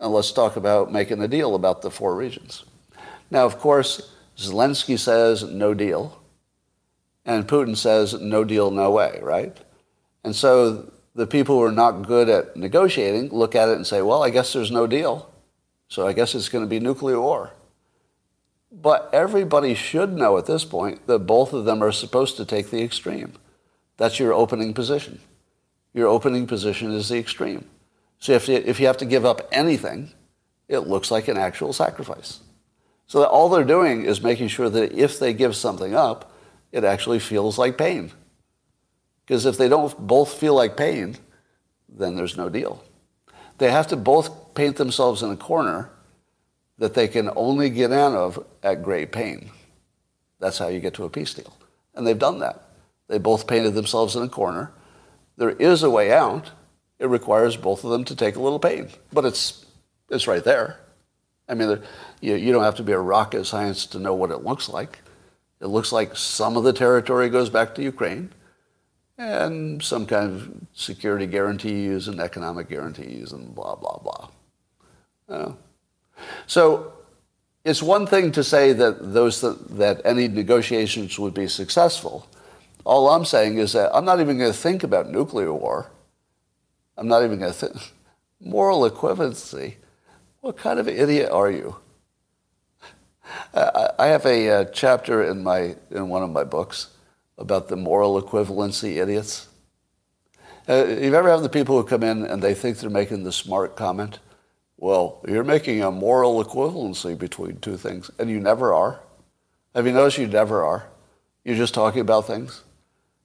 and let's talk about making a deal about the four regions. Now, of course, Zelensky says no deal, and Putin says no deal, no way, right? And so the people who are not good at negotiating look at it and say, well, I guess there's no deal, so I guess it's going to be nuclear war. But everybody should know at this point that both of them are supposed to take the extreme. That's your opening position. Your opening position is the extreme. So if you, if you have to give up anything, it looks like an actual sacrifice. So that all they're doing is making sure that if they give something up, it actually feels like pain. Because if they don't both feel like pain, then there's no deal. They have to both paint themselves in a corner that they can only get out of at great pain. That's how you get to a peace deal. And they've done that. They both painted themselves in a corner. There is a way out. It requires both of them to take a little pain, but it's, it's right there. I mean, you, you don't have to be a rocket scientist to know what it looks like. It looks like some of the territory goes back to Ukraine and some kind of security guarantees and economic guarantees and blah, blah, blah. Uh, so it's one thing to say that those that, that any negotiations would be successful. All I'm saying is that I'm not even going to think about nuclear war. I'm not even going to think. Moral equivalency. What kind of idiot are you? I have a uh, chapter in my in one of my books about the moral equivalency idiots. Uh, you've ever had the people who come in and they think they're making the smart comment? Well, you're making a moral equivalency between two things, and you never are. Have you noticed you never are? You're just talking about things.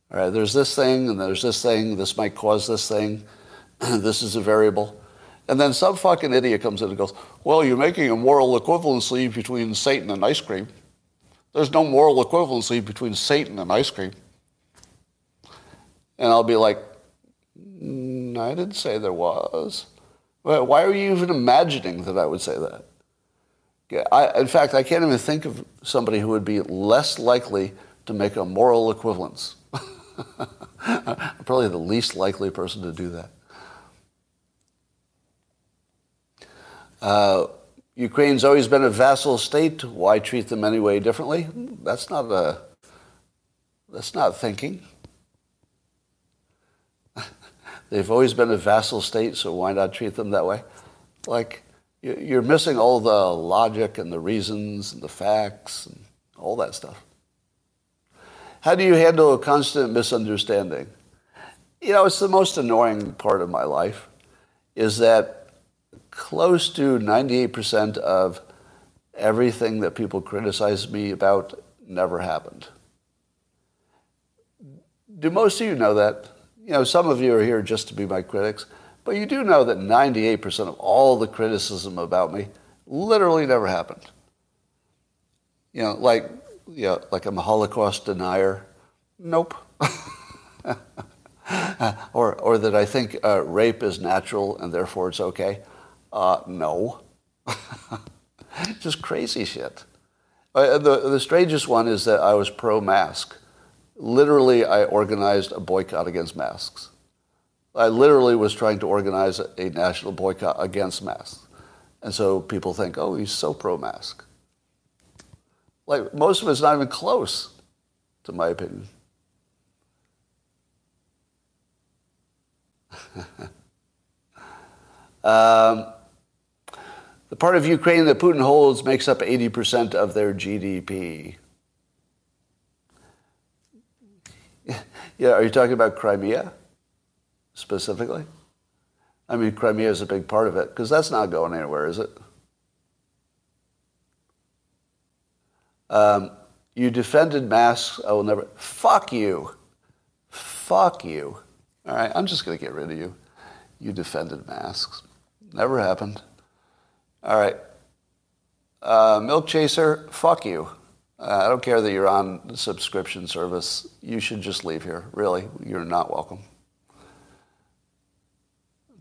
All right, there's this thing, and there's this thing. This might cause this thing. this is a variable. And then some fucking idiot comes in and goes, Well, you're making a moral equivalency between Satan and ice cream. There's no moral equivalency between Satan and ice cream. And I'll be like, mm, I didn't say there was. Why are you even imagining that I would say that? I, in fact, I can't even think of somebody who would be less likely to make a moral equivalence. Probably the least likely person to do that. Uh, Ukraine's always been a vassal state. Why treat them any way differently? That's not a. That's not thinking. They've always been a vassal state, so why not treat them that way? Like, You- You're missing all the logic and the reasons and the facts and all that stuff. How do you handle a constant misunderstanding? You know, it's the most annoying part of my life is that close to 98% of everything that people criticize me about never happened. Do most of you know that? You know, some of you are here just to be my critics, but you do know that 98% of all the criticism about me literally never happened. You know, like, you know, like I'm a Holocaust denier. Nope. or, or that I think uh, rape is natural and therefore it's okay. Uh, no. Just crazy shit. Uh, the, the strangest one is that I was pro mask. Literally, I organized a boycott against masks. I literally was trying to organize a national boycott against masks. And so people think, oh, he's so pro mask. Like, most of it's not even close, to my opinion. um, part of Ukraine that Putin holds makes up 80% of their GDP. Yeah, are you talking about Crimea specifically? I mean, Crimea is a big part of it because that's not going anywhere, is it? Um, you defended masks. I will never. Fuck you. Fuck you. All right, I'm just going to get rid of you. You defended masks. Never happened. All right. Uh, Milk Chaser, fuck you. Uh, I don't care that you're on the subscription service. You should just leave here. Really, you're not welcome.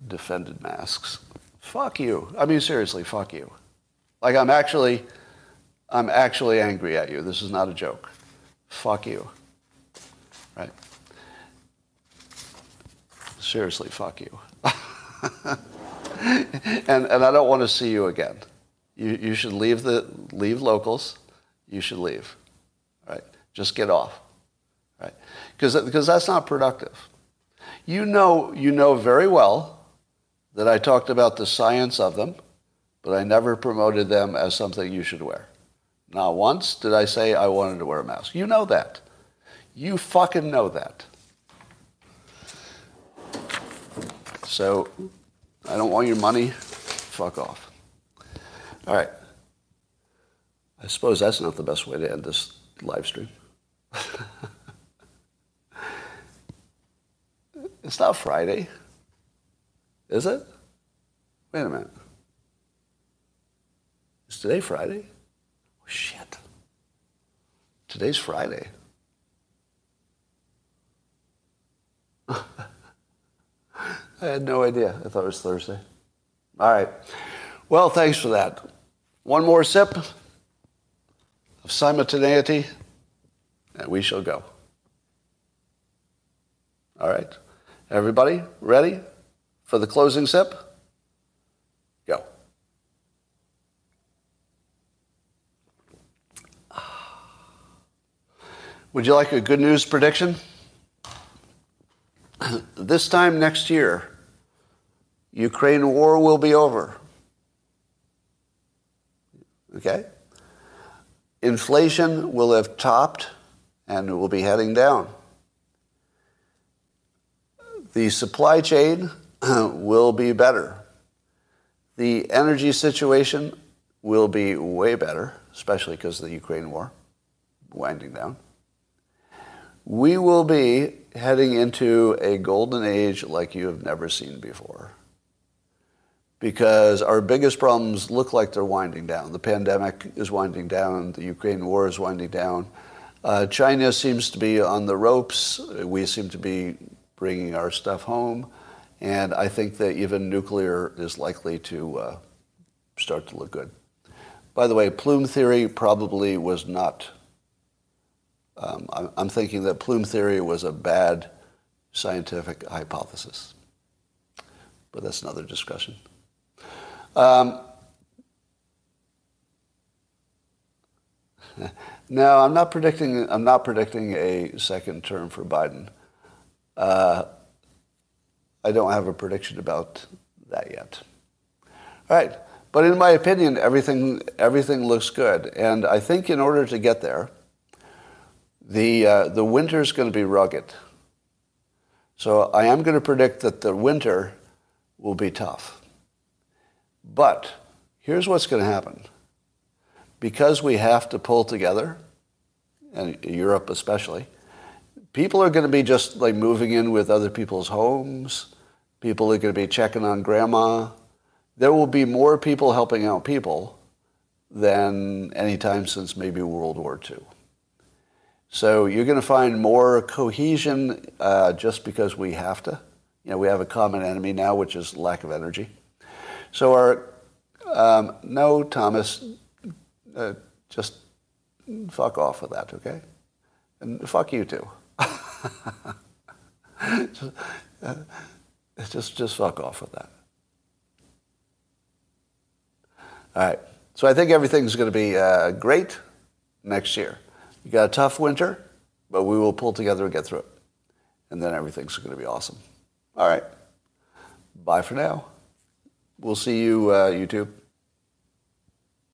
Defended masks. Fuck you. I mean, seriously, fuck you. Like, I'm actually, I'm actually angry at you. This is not a joke. Fuck you. Right? Seriously, fuck you. and, and I don't want to see you again. You, you should leave the leave locals. You should leave. Right? Just get off. Right? Because that's not productive. You know you know very well that I talked about the science of them, but I never promoted them as something you should wear. Not once did I say I wanted to wear a mask. You know that. You fucking know that. So I don't want your money. Fuck off. All right. I suppose that's not the best way to end this live stream. it's not Friday. Is it? Wait a minute. Is today Friday? Oh, shit. Today's Friday. I had no idea. I thought it was Thursday. All right. Well, thanks for that. One more sip of simultaneity, and we shall go. All right. Everybody, ready for the closing sip? Go. Would you like a good news prediction? this time next year, Ukraine war will be over. Okay? Inflation will have topped and will be heading down. The supply chain will be better. The energy situation will be way better, especially because of the Ukraine war winding down. We will be heading into a golden age like you have never seen before. Because our biggest problems look like they're winding down. The pandemic is winding down, the Ukraine war is winding down. Uh, China seems to be on the ropes. We seem to be bringing our stuff home. And I think that even nuclear is likely to uh, start to look good. By the way, plume theory probably was not um, I'm, thinking that plume theory was a bad scientific hypothesis. But that's another discussion. Um, I'm not predicting. I'm not predicting a second term for Biden. Uh, I don't have a prediction about that yet. All right, But in my opinion, everything, everything looks good. And I think in order to get there, the, uh, the winter's going to be rugged. So I am going to predict that the winter will be tough. But here's what's going to happen. Because we have to pull together, and Europe especially, people are going to be just like moving in with other people's homes. People are going to be checking on grandma. There will be more people helping out people than any time since maybe World War II. So you're going to find more cohesion uh, just because we have to. You know, we have a common enemy now, which is lack of energy. So our um, no, Thomas, uh, just fuck off with that, okay? And fuck you too. just, uh, just, just fuck off with that. All right. So I think everything's going to be uh, great next year. You got a tough winter, but we will pull together and get through it. And then everything's going to be awesome. All right. Bye for now. We'll see you, uh, YouTube.